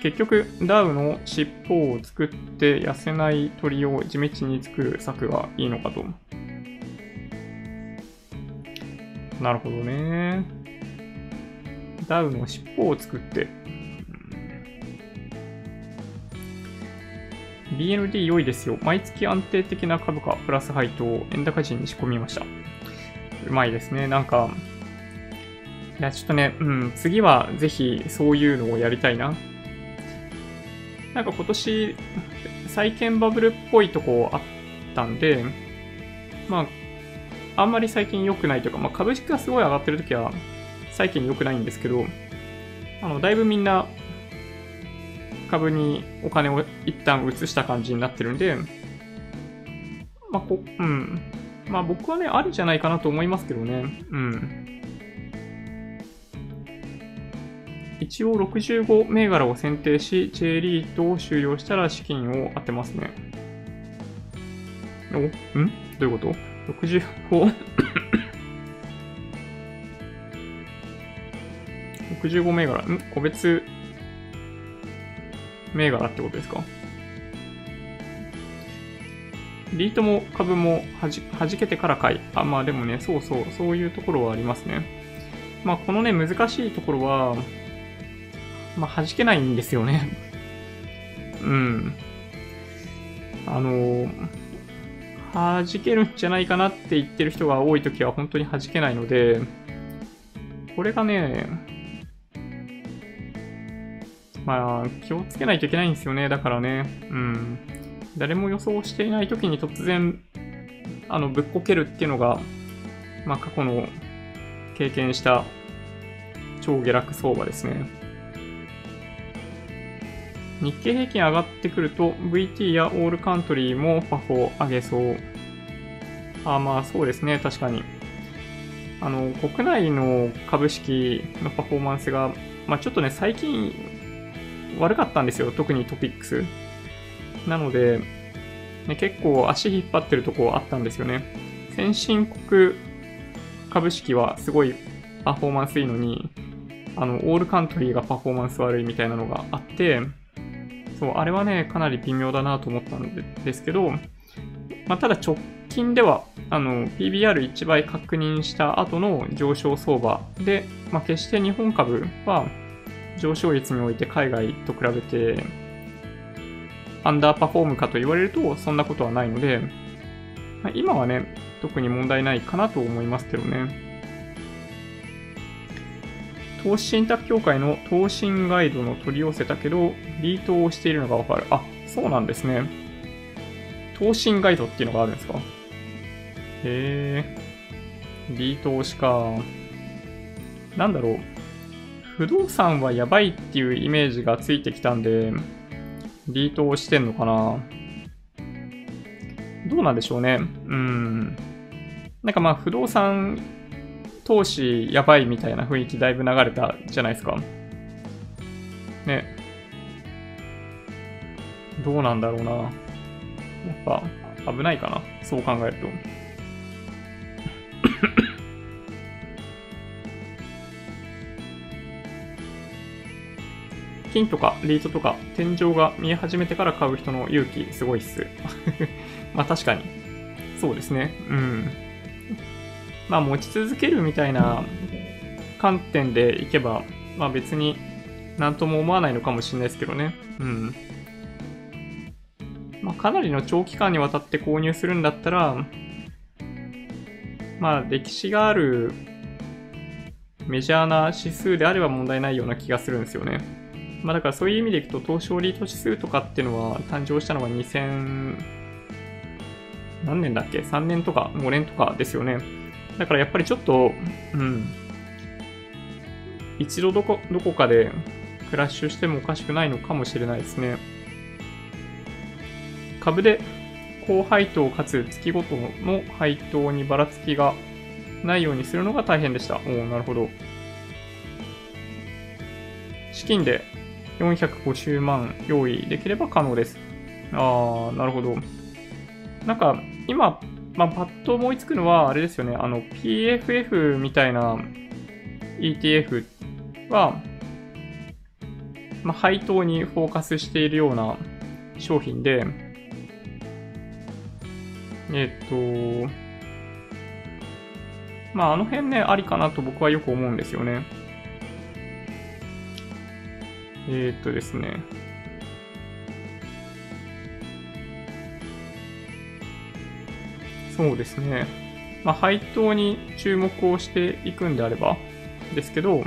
結局、ダウの尻尾を作って痩せない鳥を地道に作る策がいいのかと。なるほどね。ダウの尻尾を作って BND 良いですよ。毎月安定的な株価プラス配当を円高時に仕込みました。うまいですね。なんか、いや、ちょっとね、うん、次はぜひそういうのをやりたいな。なんか今年、債券バブルっぽいとこあったんで、まあ、あんまり最近良くないというか、まあ株式がすごい上がってるときは、債券良くないんですけど、あの、だいぶみんな株にお金を一旦移した感じになってるんで、まあ、こ、うん。まあ僕はね、ありじゃないかなと思いますけどね。うん。一応65銘柄を選定し、J リートを終了したら資金を当てますね。お、ん？どういうこと ?65 65銘柄、ん？個別銘柄ってことですか？リートも株もはじ、はじけてから買い。あ、まあでもね、そうそう、そういうところはありますね。まあこのね、難しいところは、まあ弾けないんですよね。うん。あの、弾けるんじゃないかなって言ってる人が多いときは本当に弾けないので、これがね、まあ、気をつけないといけないんですよね。だからね、うん。誰も予想していない時に突然、あの、ぶっこけるっていうのが、まあ、過去の経験した超下落相場ですね。日経平均上がってくると VT やオールカントリーもパフォー上げそう。あ、まあそうですね、確かに。あの、国内の株式のパフォーマンスが、まあ、ちょっとね、最近悪かったんですよ。特にトピックス。なので、ね、結構足引っ張ってるとこあったんですよね。先進国株式はすごいパフォーマンスいいのに、あの、オールカントリーがパフォーマンス悪いみたいなのがあって、そう、あれはね、かなり微妙だなと思ったんですけど、まあ、ただ直近では、あの、PBR1 倍確認した後の上昇相場で、まあ、決して日本株は上昇率において海外と比べてアンダーパフォームかと言われるとそんなことはないので、まあ、今はね、特に問題ないかなと思いますけどね。投資信託協会の投信ガイドの取り寄せたけど、リートをしているのがわかる。あ、そうなんですね。投信ガイドっていうのがあるんですか？へえ。リート推しか。なんだろう。不動産はやばいっていうイメージがついてきたんで、リートをしてんのかなどうなんでしょうね。うん。なんかまあ不動産投資やばいみたいな雰囲気だいぶ流れたじゃないですか。ね。どうなんだろうな。やっぱ危ないかな。そう考えると。金とかリートとか天井が見え始めてから買う人の勇気すごいっす。まあ確かに。そうですね。うん。まあ持ち続けるみたいな観点でいけば、まあ別に何とも思わないのかもしれないですけどね。うん。まあかなりの長期間にわたって購入するんだったら、まあ歴史があるメジャーな指数であれば問題ないような気がするんですよね。まあだからそういう意味でいくと東証リート指数とかっていうのは誕生したのが2000何年だっけ ?3 年とか5年とかですよね。だからやっぱりちょっと、うん。一度どこ、どこかでクラッシュしてもおかしくないのかもしれないですね。株で高配当かつ月ごとの配当にばらつきがないようにするのが大変でした。おおなるほど。資金で450万用意できれば可能です。ああ、なるほど。なんか、今、まあ、パッと思いつくのは、あれですよね、あの、PFF みたいな ETF は、まあ、配当にフォーカスしているような商品で、えっと、まあ、あの辺ね、ありかなと僕はよく思うんですよね。えっとですね。そうですね。まあ、配当に注目をしていくんであればですけど、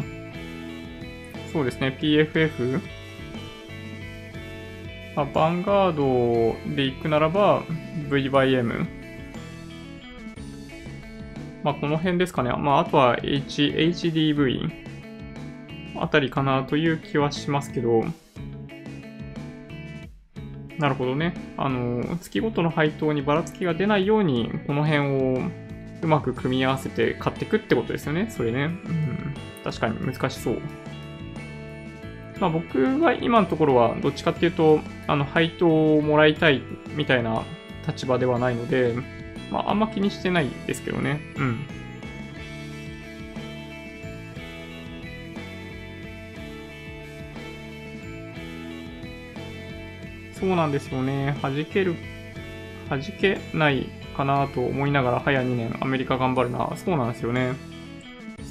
そうですね、PFF、まあ、ヴァンガードで行くならば VYM、まあ、この辺ですかね。まあ、あとは H、HDV あたりかなという気はしますけど、なるほどね。あの、月ごとの配当にばらつきが出ないように、この辺をうまく組み合わせて買っていくってことですよね。それね。うん。確かに難しそう。まあ僕は今のところはどっちかっていうと、あの、配当をもらいたいみたいな立場ではないので、まああんま気にしてないですけどね。うん。そうなんですよね。弾ける、弾けないかなと思いながら、早2年アメリカ頑張るな。そうなんですよね。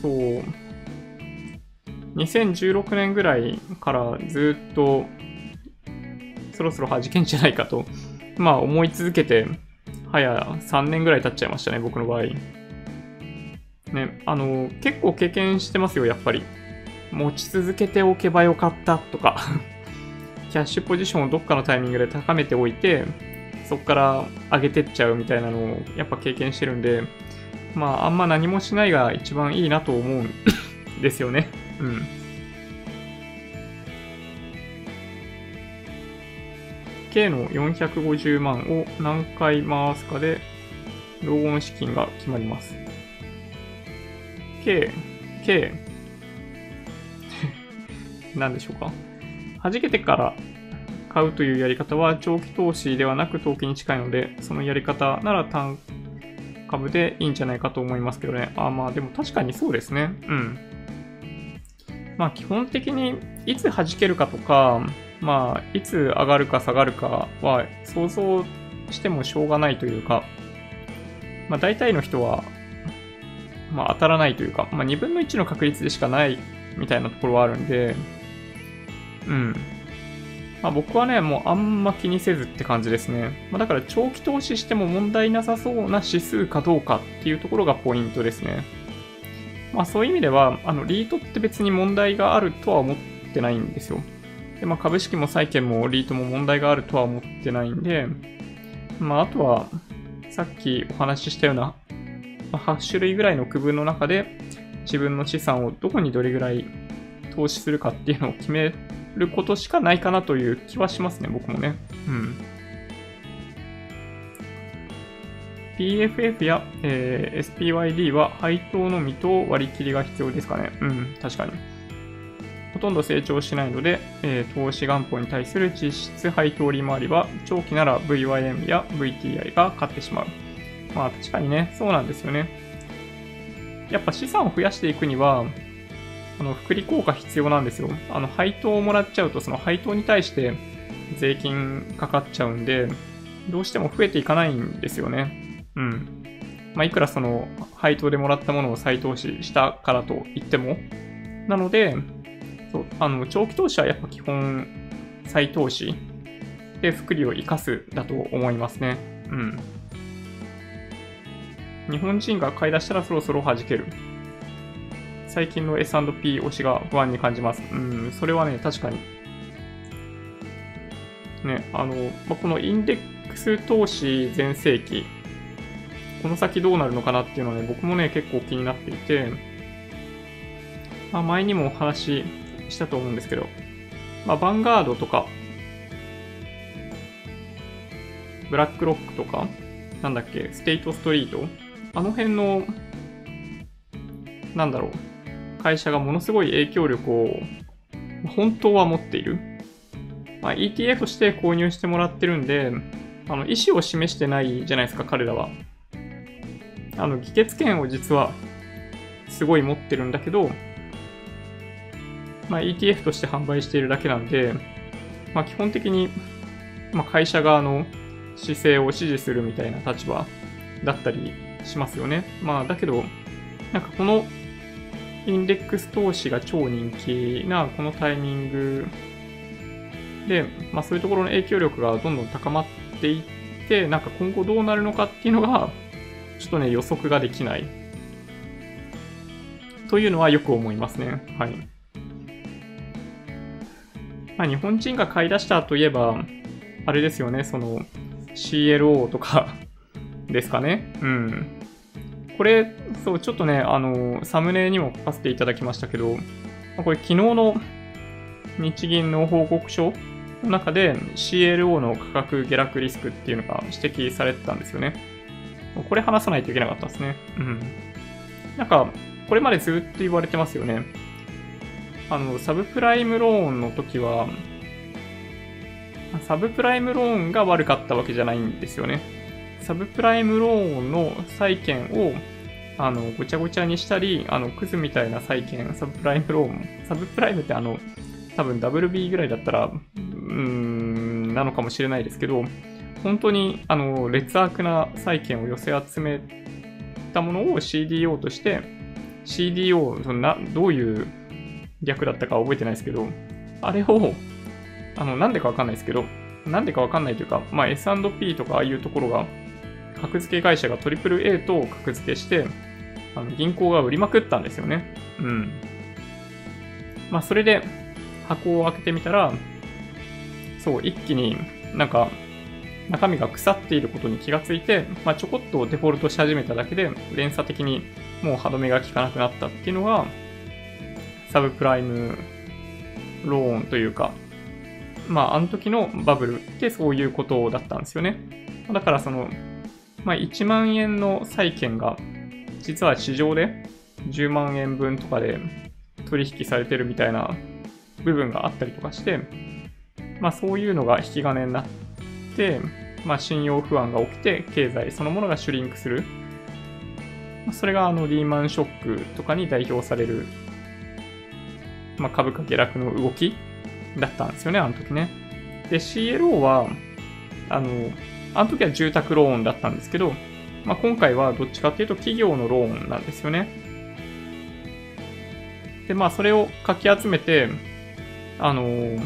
そう。2016年ぐらいからずっと、そろそろ弾けんじゃないかと、まあ思い続けて、早3年ぐらい経っちゃいましたね、僕の場合。ね、あの、結構経験してますよ、やっぱり。持ち続けておけばよかったとかキャッシュポジションをどっかのタイミングで高めておいて、そこから上げてっちゃうみたいなのをやっぱ経験してるんで、まあ、あんま何もしないが一番いいなと思うんですよね。うん。K の450万を何回回すかで、老後の資金が決まります。K、K、何でしょうか？弾けてから買うというやり方は長期投資ではなく投機に近いので、そのやり方なら単株でいいんじゃないかと思いますけどね。あ、まあでも確かにそうですね。うん。まあ基本的にいつ弾けるかとか、まあいつ上がるか下がるかは想像してもしょうがないというか、まあ大体の人は、まあ当たらないというか、まあ2分の1の確率でしかないみたいなところはあるんで、うん。まあ、僕はね、もうあんま気にせずって感じですね。まあ、だから長期投資しても問題なさそうな指数かどうかっていうところがポイントですね。まあそういう意味では、あの、リートって別に問題があるとは思ってないんですよ。で、まあ株式も債券もリートも問題があるとは思ってないんで、まああとは、さっきお話ししたような、まあ、8種類ぐらいの区分の中で、自分の資産をどこにどれぐらい投資するかっていうのを決めることしかないかなという気はしますね、僕もね。うん。PFF や、えー、SPYD は配当のみと割り切りが必要ですかね。うん、確かに。ほとんど成長しないので、えー、投資元本に対する実質配当利回りは長期なら VYM や VTI が勝ってしまう。まあ確かにね、そうなんですよね。やっぱ資産を増やしていくには、あの、福利効果必要なんですよ。あの、配当をもらっちゃうと、その配当に対して税金かかっちゃうんで、どうしても増えていかないんですよね。うん。まあ、いくらその、配当でもらったものを再投資したからと言っても。なので、そう、あの、長期投資はやっぱ基本、再投資で福利を生かすだと思いますね。うん。日本人が買い出したらそろそろ弾ける。最近の S&P 推しが不安に感じます。うん、それはね、確かに。ね、あの、まあ、このインデックス投資全盛期、この先どうなるのかなっていうのはね、僕もね、結構気になっていて、まあ、前にもお話ししたと思うんですけど、まあ、バンガードとか、ブラックロックとか、なんだっけ、ステイトストリートあの辺の、なんだろう、会社がものすごい影響力を本当は持っている。まあ、ETF として購入してもらってるんで、あの、意思を示してないじゃないですか、彼らは。あの、議決権を実はすごい持ってるんだけど、まあ、ETF として販売しているだけなんで、まあ、基本的に、まあ、会社側の姿勢を支持するみたいな立場だったりしますよね。まあ、だけど、なんかこのインデックス投資が超人気なこのタイミングで、まあそういうところの影響力がどんどん高まっていって、なんか今後どうなるのかっていうのが、ちょっとね、予測ができない。というのはよく思いますね。はい。まあ日本人が買い出したといえば、あれですよね、その CLO とか ですかね。うん。これ、そう、ちょっとね、あの、サムネにも書かせていただきましたけど、これ昨日の日銀の報告書の中で CLO の価格下落リスクっていうのが指摘されてたんですよね。これ話さないといけなかったですね。うん。なんか、これまでずっと言われてますよね。あの、サブプライムローンの時は、サブプライムローンが悪かったわけじゃないんですよね。サブプライムローンの債券をあのごちゃごちゃにしたり、あのクズみたいな債券、サブプライムローン、サブプライムってあの多分 WB ぐらいだったら、うーん、なのかもしれないですけど、本当にあの劣悪な債券を寄せ集めたものを CDO として、CDO、そのなどういう略だったか覚えてないですけど、あれを、あの、なんでかわかんないですけど、なんでかわかんないというか、まあ、S&P とかああいうところが格付け会社が AAA と格付けして、あの銀行が売りまくったんですよね。うん。まあ、それで箱を開けてみたら、そう、一気になんか中身が腐っていることに気がついて、まあ、ちょこっとデフォルトし始めただけで、連鎖的にもう歯止めが効かなくなったっていうのが、サブプライムローンというか、まあ、あの時のバブルってそういうことだったんですよね。だからその、まあ、1万円の債券が実は市場で10万円分とかで取引されてるみたいな部分があったりとかして、まあそういうのが引き金になって、まあ信用不安が起きて経済そのものがシュリンクする。それがあのリーマンショックとかに代表される、まあ、株価下落の動きだったんですよね、あの時ね。で、CLO は、あの、あの時は住宅ローンだったんですけど、まあ、今回はどっちかっていうと企業のローンなんですよね。で、まあ、それをかき集めて、あのー、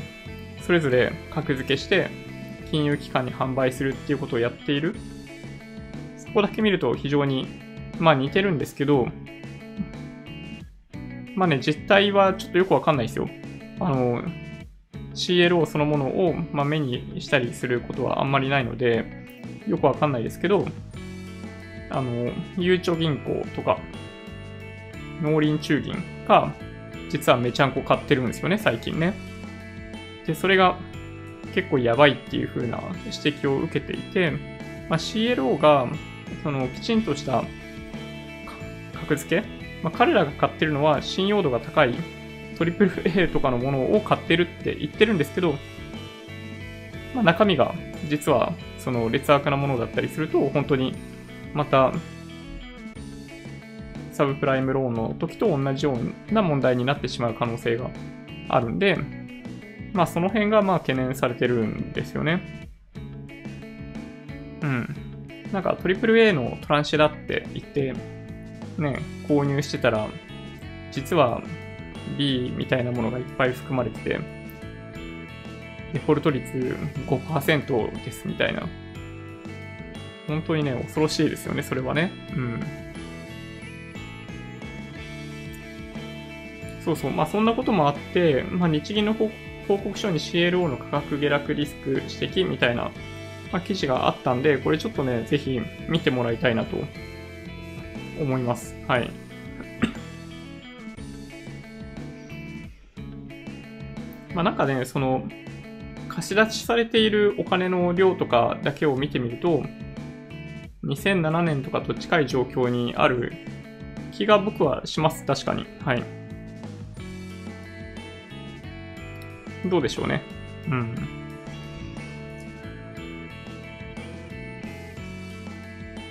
それぞれ格付けして、金融機関に販売するっていうことをやっている。そこだけ見ると非常に、まあ似てるんですけど、まあね、実態はちょっとよくわかんないですよ。あのー、CLO そのものを、まあ、目にしたりすることはあんまりないので、よくわかんないですけど、あの、ゆうちょ銀行とか、農林中銀が、実はめちゃんこ買ってるんですよね、最近ね。で、それが結構やばいっていう風な指摘を受けていて、まあ、CLO が、その、きちんとした格付け、まあ、彼らが買ってるのは信用度が高いトリプル A とかのものを買ってるって言ってるんですけど、まあ、中身が実はその劣悪なものだったりすると、本当にまたサブプライムローンの時と同じような問題になってしまう可能性があるんで、まあその辺がまあ懸念されてるんですよね。うん。なんか AAA のトランシェだって言って、ね、購入してたら、実は B みたいなものがいっぱい含まれてて、デフォルト率5%ですみたいな。本当にね、恐ろしいですよね、それはね。うん。そうそう、まあそんなこともあって、まあ日銀の報告書に CLO の価格下落リスク指摘みたいな、まあ、記事があったんで、これちょっとね、ぜひ見てもらいたいなと思います。はい。まあなんかね、その、貸し出しされているお金の量とかだけを見てみると、2007年とかと近い状況にある気が僕はします。確かに。はい。どうでしょうね。うん。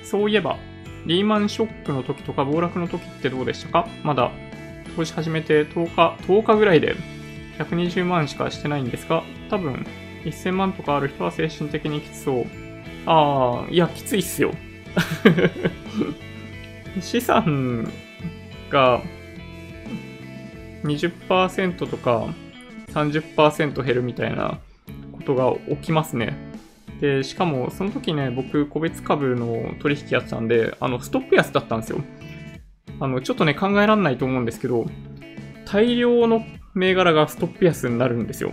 そういえば、リーマンショックの時とか暴落の時ってどうでしたか？まだ投資始めて10日、10日ぐらいで120万しかしてないんですが、多分1000万とかある人は精神的にきつそう。ああ、いや、きついっすよ。資産が20%とか30%減るみたいなことが起きますね。で、しかもその時ね、僕個別株の取引やってたんで、あの、ストップ安だったんですよ。あの、ちょっとね、考えられないと思うんですけど、大量の銘柄がストップ安になるんですよ。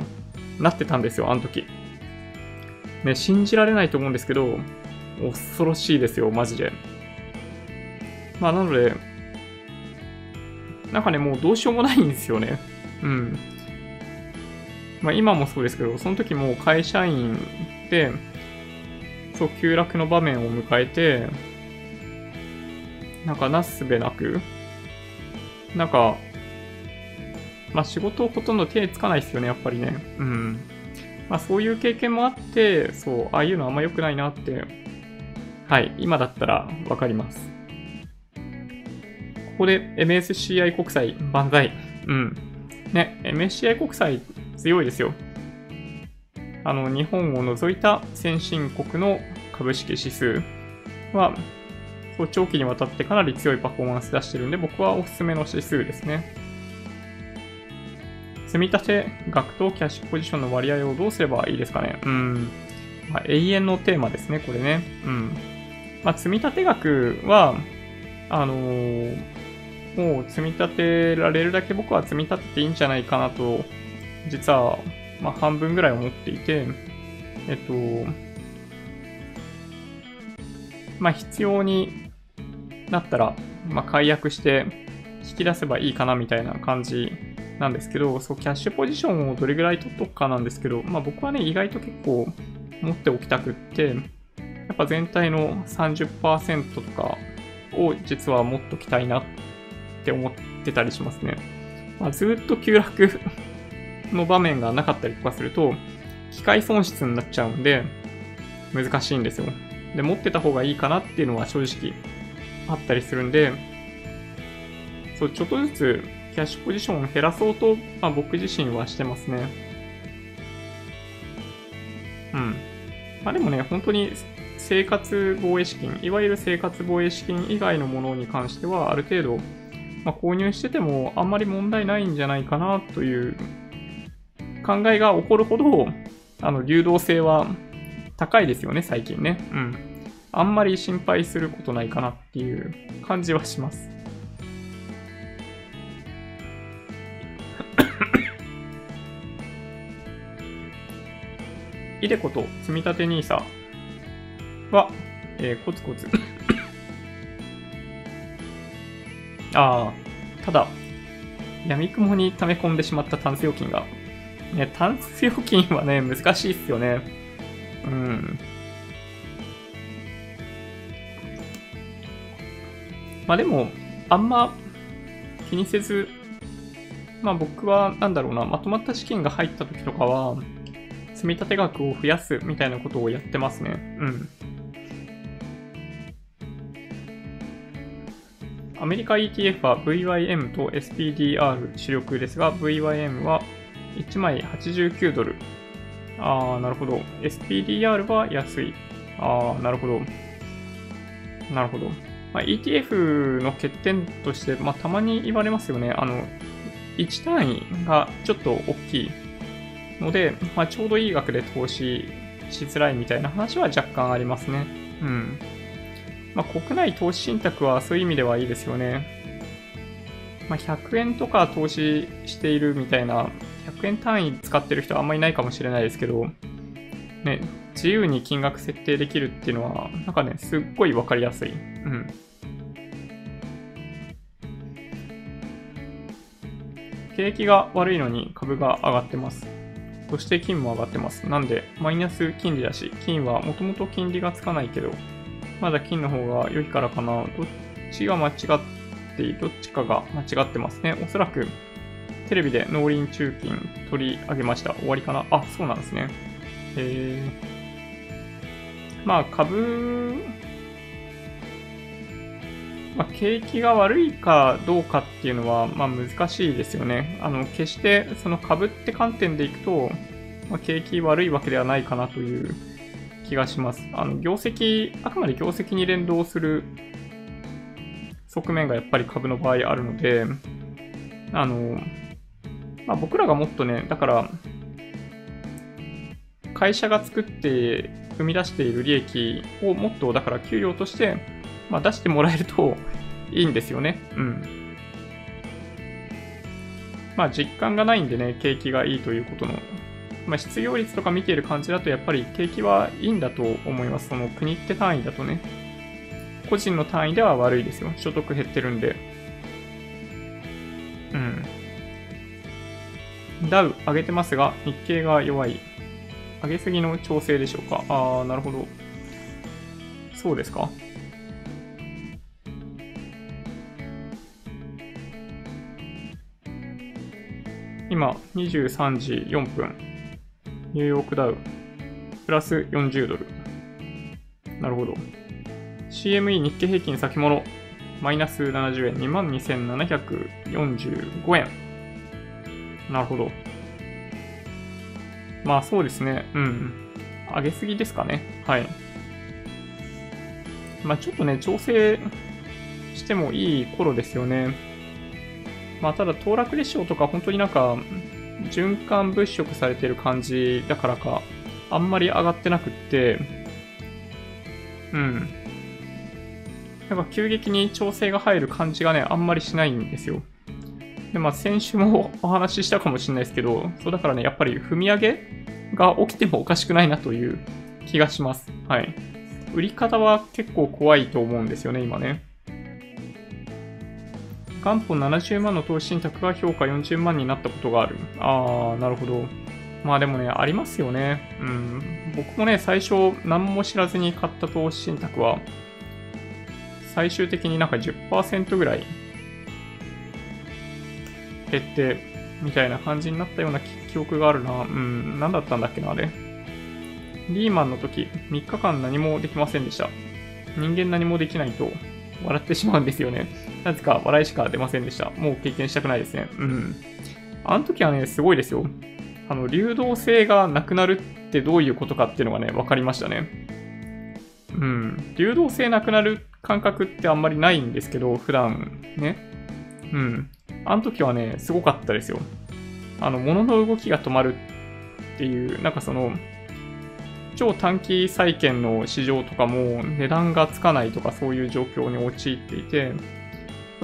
なってたんですよ、あの時。ね、信じられないと思うんですけど、恐ろしいですよ、マジで。まあ、なので、なんかね、もうどうしようもないんですよね。うん。まあ、今もそうですけど、その時も会社員で、そう、急落の場面を迎えて、なんかなすすべなく、なんか、まあ仕事ほとんど手つかないですよね、やっぱりね。うん。まあそういう経験もあって、そう、ああいうのあんま良くないなって、はい、今だったらわかります。ここで MSCI 国債万歳。うん。ね、MSCI 国債強いですよ。あの、日本を除いた先進国の株式指数は、そう長期にわたってかなり強いパフォーマンス出してるんで、僕はおすすめの指数ですね。積立額とキャッシュポジションの割合をどうすればいいですかね。うん。まあ、永遠のテーマですね、これね。うん。まあ、積立額は、あのー、もう積み立てられるだけ僕は積み立てていいんじゃないかなと、実は、まあ、半分ぐらい思っていて、えっと、まあ、必要になったら、まあ、解約して引き出せばいいかなみたいな感じなんですけど、そう、キャッシュポジションをどれぐらい取っとくかなんですけど、まあ僕はね、意外と結構持っておきたくって、やっぱ全体の30%とかを実は持っときたいなって思ってたりしますね。まあ、ずっと急落 の場面がなかったりとかすると、機械損失になっちゃうんで、難しいんですよ。で、持ってた方がいいかなっていうのは正直あったりするんで、そう、ちょっとずつキャッシュポジションを減らそうと、まあ、僕自身はしてますね。うん。まあでもね、本当に生活防衛資金、いわゆる生活防衛資金以外のものに関しては、ある程度、まあ、購入しててもあんまり問題ないんじゃないかなという考えが起こるほど、あの、流動性は高いですよね、最近ね。うん。あんまり心配することないかなっていう感じはします。イデコと積立 NISA は、えー、コツコツ ああ、ただ、闇雲に溜め込んでしまったタンス預金が、ね、タンス預金はね、難しいっすよね。うん。まあでも、あんま気にせず、まあ僕は、なんだろうな、まとまった資金が入った時とかは、積立額を増やすみたいなことをやってますね。うん。アメリカ ETF は VYM と SPDR 主力ですが、VYM は1枚89ドル。ああ、なるほど。SPDR は安い。ああ、なるほど。なるほど。まあ、ETF の欠点として、まあ、たまに言われますよね。あの、1単位がちょっと大きいので、まあ、ちょうどいい額で投資しづらいみたいな話は若干ありますね。うん。まあ、国内投資信託はそういう意味ではいいですよね。まあ、100円とか投資しているみたいな、100円単位使ってる人はあんまりいないかもしれないですけど、ね、自由に金額設定できるっていうのは、なんかね、すっごいわかりやすい。うん。景気が悪いのに株が上がってます。そして金も上がってます。なんで、マイナス金利だし、金はもともと金利がつかないけど、まだ金の方が良いからかな。どっちが間違ってどっちかが間違ってますね。おそらく、テレビで農林中金取り上げました。終わりかなあ、そうなんですね。へー。まあ、株、まあ、景気が悪いかどうかっていうのは、まあ、難しいですよね。あの、決してその株って観点でいくと、まあ、景気悪いわけではないかなという気がします。あの、業績、あくまで業績に連動する側面がやっぱり株の場合あるので、あの、まあ、僕らがもっとね、だから、会社が作って生み出している利益をもっと、だから給料として、まあ、出してもらえるといいんですよね。うん。まあ、実感がないんでね、景気がいいということのまあ、失業率とか見ている感じだとやっぱり景気はいいんだと思います。その国って単位だとね。個人の単位では悪いですよ。所得減ってるんで。うん。ダウ上げてますが、日経が弱い。上げすぎの調整でしょうか。あー、なるほど。そうですか。今、23時4分。ニューヨークダウ、プラス40ドル。なるほど。CME 日経平均先物、マイナス70円、22,745円。なるほど。まあそうですね。うん。上げすぎですかね。はい。まあちょっとね、調整してもいい頃ですよね。まあただ、騰落列車とか本当になんか、循環物色されてる感じだからか、あんまり上がってなくって、うん。なんか急激に調整が入る感じがね、あんまりしないんですよ。で、まあ先週もお話ししたかもしれないですけど、そうだからね、やっぱり踏み上げが起きてもおかしくないなという気がします。はい。売り方は結構怖いと思うんですよね、今ね。元本70万の投資信託が評価40万になったことがある。あー、なるほど。まあでもね、ありますよね。うん。僕もね、最初何も知らずに買った投資信託は、最終的になんか10%ぐらい減って、みたいな感じになったような記憶があるな。うん、何だったんだっけな、あれ。リーマンの時、3日間何もできませんでした。人間何もできないと笑ってしまうんですよね。なぜか笑いしか出ませんでした。もう経験したくないですね。うん。あの時はね、すごいですよ。あの、流動性がなくなるってどういうことかっていうのがね、分かりましたね。うん。流動性なくなる感覚ってあんまりないんですけど、普段ね。うん。あの時はね、すごかったですよ。あの、物の動きが止まるっていう、なんかその、超短期債券の市場とかも値段がつかないとかそういう状況に陥っていて、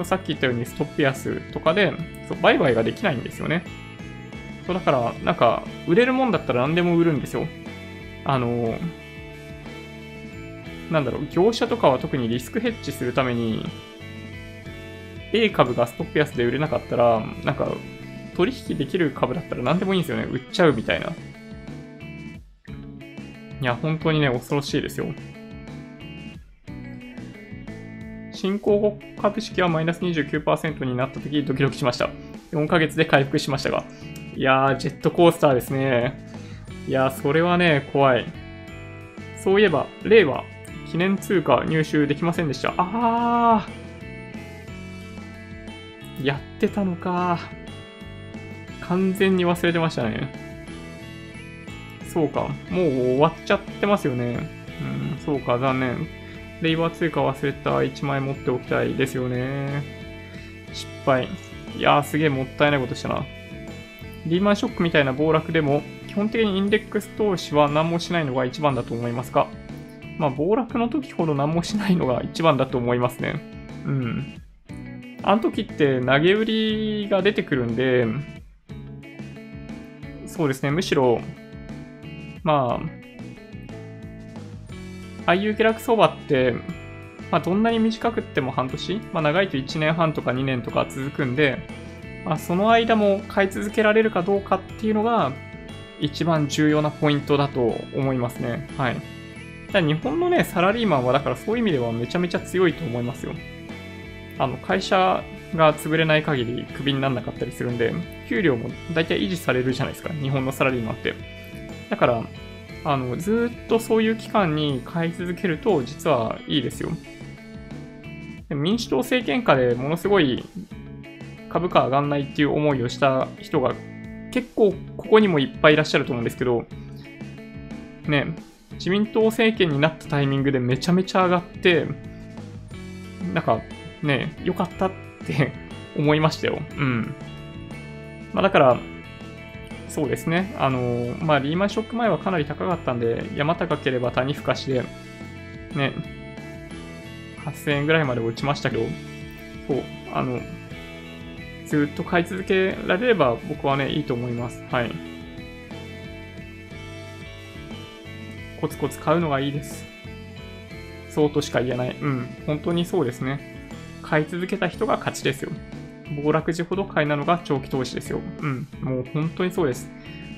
さっき言ったようにストップ安とかでそう売買ができないんですよね。そうだから、なんか、売れるもんだったら何でも売るんですよ。あの、なんだろう、業者とかは特にリスクヘッジするために、A 株がストップ安で売れなかったら、なんか、取引できる株だったら何でもいいんですよね。売っちゃうみたいな。いや、本当にね、恐ろしいですよ。進行後株式はマイナス29%になった時ドキドキしました。4ヶ月で回復しましたが。いやー、ジェットコースターですね。いやー、それはね、怖い。そういえば、令和、記念通貨入手できませんでした。あー。やってたのか。完全に忘れてましたね。そうか。もう終わっちゃってますよね。うん、そうか、残念。レイバー通貨忘れた1枚持っておきたいですよね。失敗。いやー、すげえもったいないことしたな。リーマンショックみたいな暴落でも、基本的にインデックス投資は何もしないのが一番だと思いますか？まあ、暴落の時ほど何もしないのが一番だと思いますね。うん。あの時って投げ売りが出てくるんで、そうですね、むしろまあ、ああいう下落相場って、まあ、どんなに短くっても半年、まあ、長いと1年半とか2年とか続くんで、まあ、その間も買い続けられるかどうかっていうのが、一番重要なポイントだと思いますね。はい。だ日本のね、サラリーマンはだからそういう意味ではめちゃめちゃ強いと思いますよ。あの、会社が潰れない限りクビにならなかったりするんで、給料も大体維持されるじゃないですか、日本のサラリーマンって。だから、あの、ずっとそういう期間に買い続けると、実はいいですよ。民主党政権下でものすごい株価上がんないっていう思いをした人が結構ここにもいっぱいいらっしゃると思うんですけど、ね、自民党政権になったタイミングでめちゃめちゃ上がって、なんかね、良かったって思いましたよ。うん。まあだから、そうですね。あの、まあ、リーマンショック前はかなり高かったんで、山高ければ谷深しで、ね、8000円ぐらいまで落ちましたけど、そう、あの、ずっと買い続けられれば僕はね、いいと思います。はい。コツコツ買うのがいいです。そうとしか言えない。うん、本当にそうですね。買い続けた人が勝ちですよ。暴落時ほど買いなのが長期投資ですよ。うん。もう本当にそうです。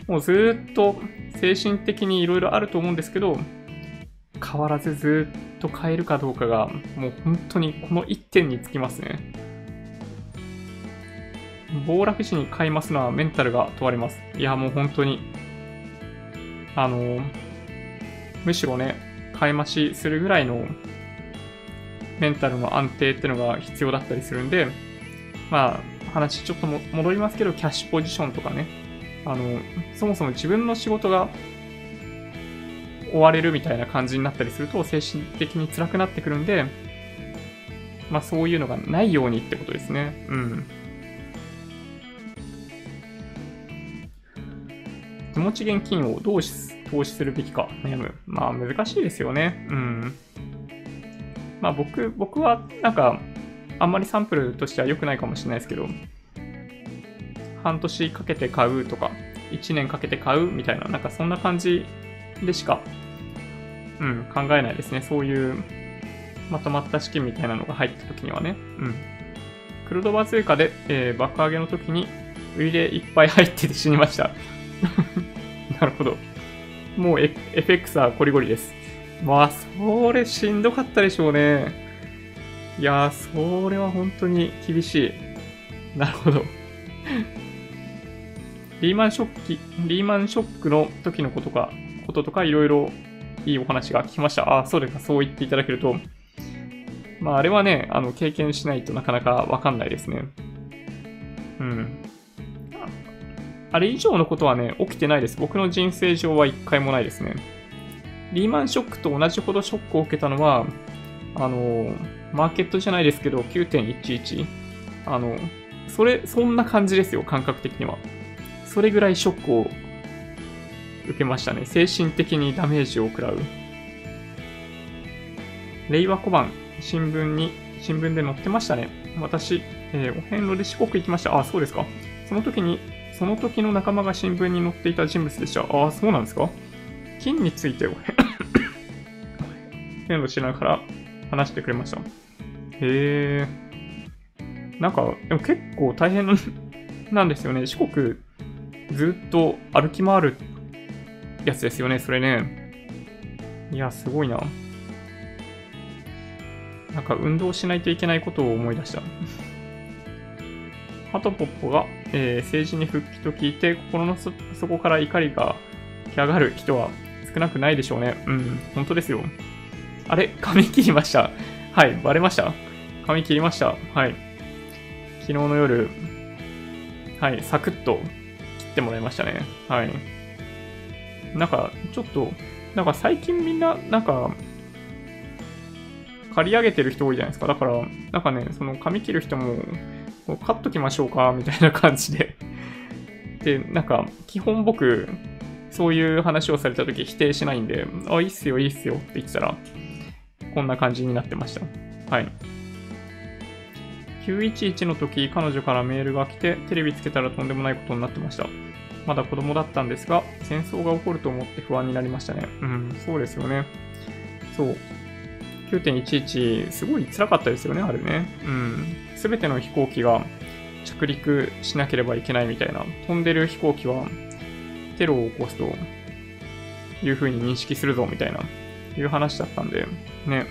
もうずっと精神的にいろいろあると思うんですけど、変わらずずっと買えるかどうかが、もう本当にこの1点につきますね。暴落時に買いますのはメンタルが問われます。いや、もう本当に。あの、むしろね、買い増しするぐらいのメンタルの安定っていうのが必要だったりするんで、まあ、話ちょっとも戻りますけど、キャッシュポジションとかね、あの、そもそも自分の仕事が追われるみたいな感じになったりすると、精神的に辛くなってくるんで、まあそういうのがないようにってことですね。うん。手持ち現金をどう投資するべきか悩む。まあ難しいですよね。うん。まあ僕、僕はなんかあんまりサンプルとしては良くないかもしれないですけど、半年かけて買うとか、1年かけて買うみたいな、なんかそんな感じでしか、うん、考えないですね。そういうまとまった資金みたいなのが入った時にはね。うん。クルドバ通貨で、えー、爆上げの時に売りでいっぱい入ってて死にました。なるほど。もうエフェクサーコリゴリです。まあ、それしんどかったでしょうね。いやー、それは本当に厳しい。なるほど。リーマンショック、リーマンショックの時のことか、こととかいろいろいいお話が聞きました。ああ、そうですか、そう言っていただけると。まあ、あれはね、あの、経験しないとなかなかわかんないですね。うん。あれ以上のことはね、起きてないです。僕の人生上は一回もないですね。リーマンショックと同じほどショックを受けたのは、あの、マーケットじゃないですけど、9.11。あの、それ、そんな感じですよ、感覚的には。それぐらいショックを受けましたね。精神的にダメージを食らう。令和小判、新聞に、新聞で載ってましたね。私、えー、お遍路で四国行きました。あ、そうですか。その時に、その時の仲間が新聞に載っていた人物でした。ああ、そうなんですか金についてお遍路しながら話してくれました。へえ。なんか、でも結構大変 なんですよね。四国、ずっと歩き回るやつですよね、それね。いや、すごいな。なんか運動しないといけないことを思い出した。ハトポッポが、えー、政治に復帰と聞いて、心の底から怒りが来上がる人は少なくないでしょうね。うん、本当ですよ。あれ？髪切りました。はい、バレました？髪切りました。はい。昨日の夜、はい、サクッと切ってもらいましたね。はい。なんか、ちょっと、なんか最近みんな、なんか、刈り上げてる人多いじゃないですか。だから、なんかね、その髪切る人も、カッときましょうか、みたいな感じで で、なんか、基本僕、そういう話をされた時否定しないんで、あ、いいっすよ、いいっすよって言ってたら、こんな感じになってました。はい。911の時、彼女からメールが来て、テレビつけたらとんでもないことになってました。まだ子供だったんですが、戦争が起こると思って不安になりましたね。うん、そうですよね。そう。9.11、すごい辛かったですよね、あれね。うん。すべての飛行機が着陸しなければいけないみたいな。飛んでる飛行機はテロを起こすという風に認識するぞみたいな、いう話だったんで、ね。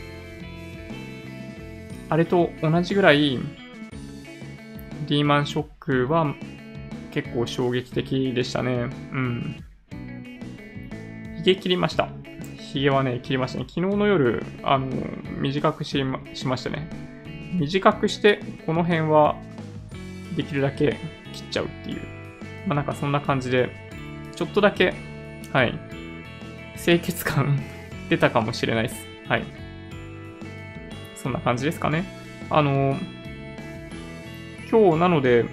あれと同じぐらい、リーマンショックは結構衝撃的でしたね。うん。髭切りました。髭はね、切りましたね。昨日の夜、あの、短くしましましたね。短くして、この辺はできるだけ切っちゃうっていう。まあなんかそんな感じで、ちょっとだけ、はい、清潔感出たかもしれないです。はい。そんな感じですかね。あの、今日なので、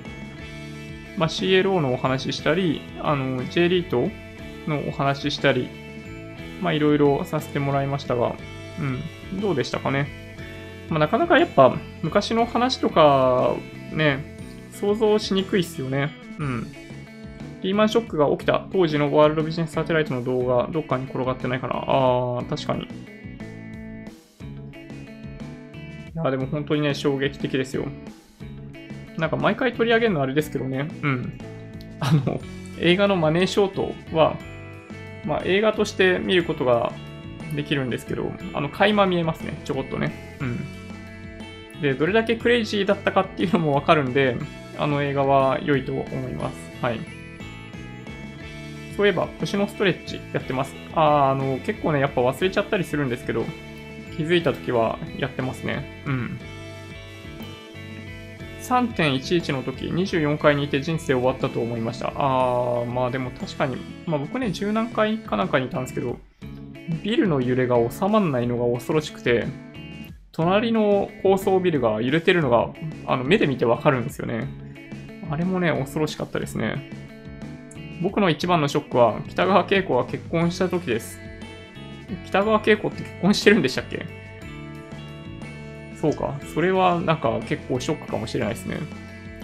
まあ、CLO のお話ししたり、あの、J リートのお話ししたり、まあ、いろいろさせてもらいましたが、うん、どうでしたかね。まあ、なかなかやっぱ、昔の話とか、ね、想像しにくいっすよね。うん。リーマンショックが起きた当時のワールドビジネスサテライトの動画、どっかに転がってないかな？あー、確かに。いや、でも本当にね、衝撃的ですよ。なんか毎回取り上げるのあれですけどね、うん。あの、映画のマネーショートは、まあ映画として見ることができるんですけど、あの、垣間見えますね、ちょこっとね。うん。で、どれだけクレイジーだったかっていうのもわかるんで、あの映画は良いと思います。はい。そういえば、腰のストレッチやってます。ああ、あの、結構ね、やっぱ忘れちゃったりするんですけど、気づいた時はやってますね。うん。3.11の時、24階にいて人生終わったと思いました。あー、まあでも確かに、まあ僕ね、十何階かなんかにいたんですけど、ビルの揺れが収まんないのが恐ろしくて、隣の高層ビルが揺れてるのが、あの、目で見てわかるんですよね。あれもね、恐ろしかったですね。僕の一番のショックは、北川景子が結婚した時です。北川景子って結婚してるんでしたっけ？そうか。それはなんか結構ショックかもしれないですね。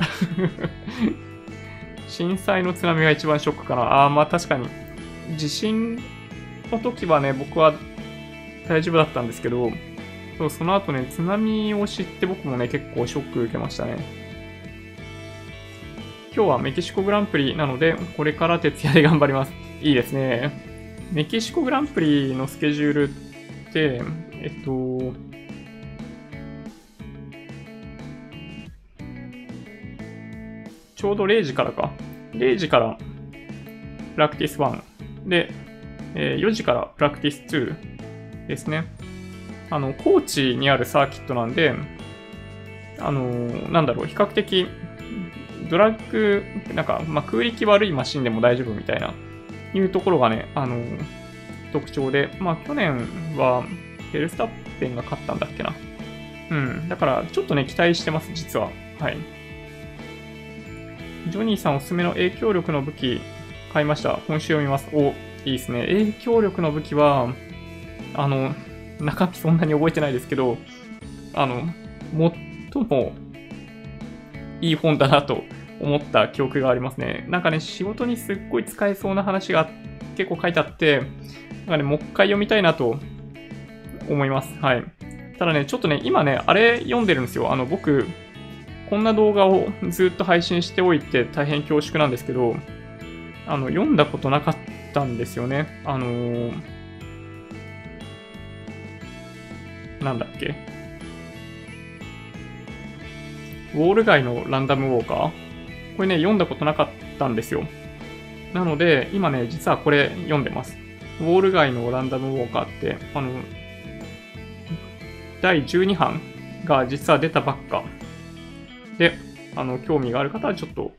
震災の津波が一番ショックかな。ああ、まあ確かに。地震の時はね、僕は大丈夫だったんですけど、そうその後ね、津波を知って僕もね、結構ショック受けましたね。今日はメキシコグランプリなので、これから徹夜で頑張ります。いいですね。メキシコグランプリのスケジュールって、えっと、ちょうど0時からか。0時からプラクティス1で、え4時からプラクティス2ですね。あの、高知にあるサーキットなんで、あのなんだろう、比較的、ドラッグ、なんか、まあ、空力悪いマシンでも大丈夫みたいな、いうところがね、あの特徴で、まあ、去年は、フェルスタッペンが勝ったんだっけな。うん。だから、ちょっとね、期待してます、実は。はい。ジョニーさんおすすめの影響力の武器、買いました。今週読みます。お、いいですね。影響力の武器は、あの、中身そんなに覚えてないですけど、あの、最もいい本だなと思った記憶がありますね。なんかね、仕事にすっごい使えそうな話が結構書いてあって、なんかね、もう一回読みたいなと思います。はい。ただね、ちょっとね、今ね、あれ読んでるんですよ。あの、僕、こんな動画をずっと配信しておいて大変恐縮なんですけど、あの、読んだことなかったんですよね。あのーなんだっけ？ウォール街のランダムウォーカー？これね、読んだことなかったんですよ。なので、今ね、実はこれ読んでます。ウォール街のランダムウォーカーって、あの、第12版が実は出たばっか。で、あの、興味がある方はちょっと、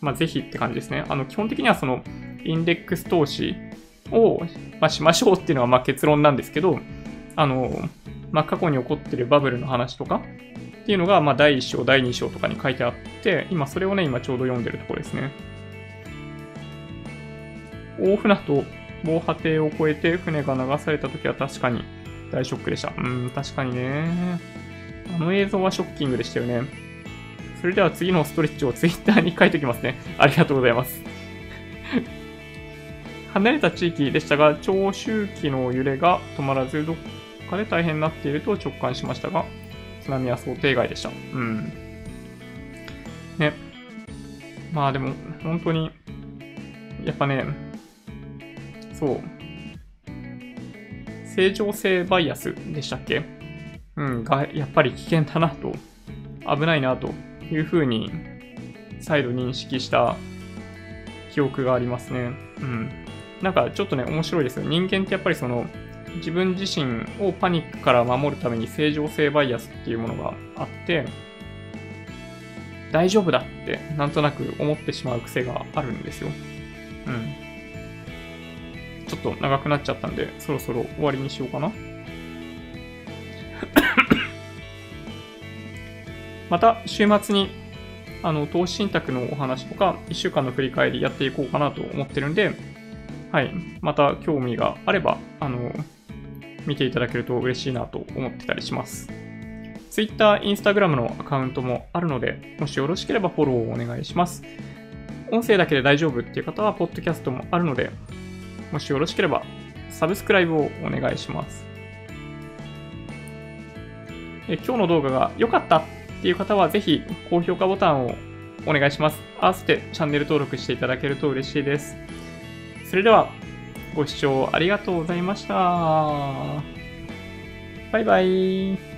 まあ、ぜひって感じですね。あの、基本的にはその、インデックス投資を、まあ、しましょうっていうのがま結論なんですけど、あの、まあ、過去に起こってるバブルの話とかっていうのが、まあ、第1章、第2章とかに書いてあって、今それをね、今ちょうど読んでるところですね。大船と防波堤を越えて船が流された時は確かに大ショックでした。うん、確かにね。あの映像はショッキングでしたよね。それでは次のストレッチをツイッターに書いておきますね。ありがとうございます。離れた地域でしたが、長周期の揺れが止まらず、どっかで大変になっていると直感しましたが、津波は想定外でした。うん。ね。まあでも、本当に、やっぱね、そう。正常性バイアスでしたっけ？うん、が、やっぱり危険だなと、危ないなというふうに、再度認識した記憶がありますね。うん。なんかちょっとね、面白いですよ。人間ってやっぱりその、自分自身をパニックから守るために正常性バイアスっていうものがあって、大丈夫だってなんとなく思ってしまう癖があるんですよ。うん。ちょっと長くなっちゃったんで、そろそろ終わりにしようかな。また、週末に、あの、投資信託のお話とか、1週間の振り返りやっていこうかなと思ってるんで、はい。また興味があれば、あの、見ていただけると嬉しいなと思ってたりします。Twitter、Instagram のアカウントもあるので、もしよろしければフォローをお願いします。音声だけで大丈夫っていう方は、ポッドキャストもあるので、もしよろしければ、サブスクライブをお願いします。え今日の動画が良かったっていう方は、ぜひ高評価ボタンをお願いします。合わせてチャンネル登録していただけると嬉しいです。それでは、ご視聴ありがとうございました。バイバイ。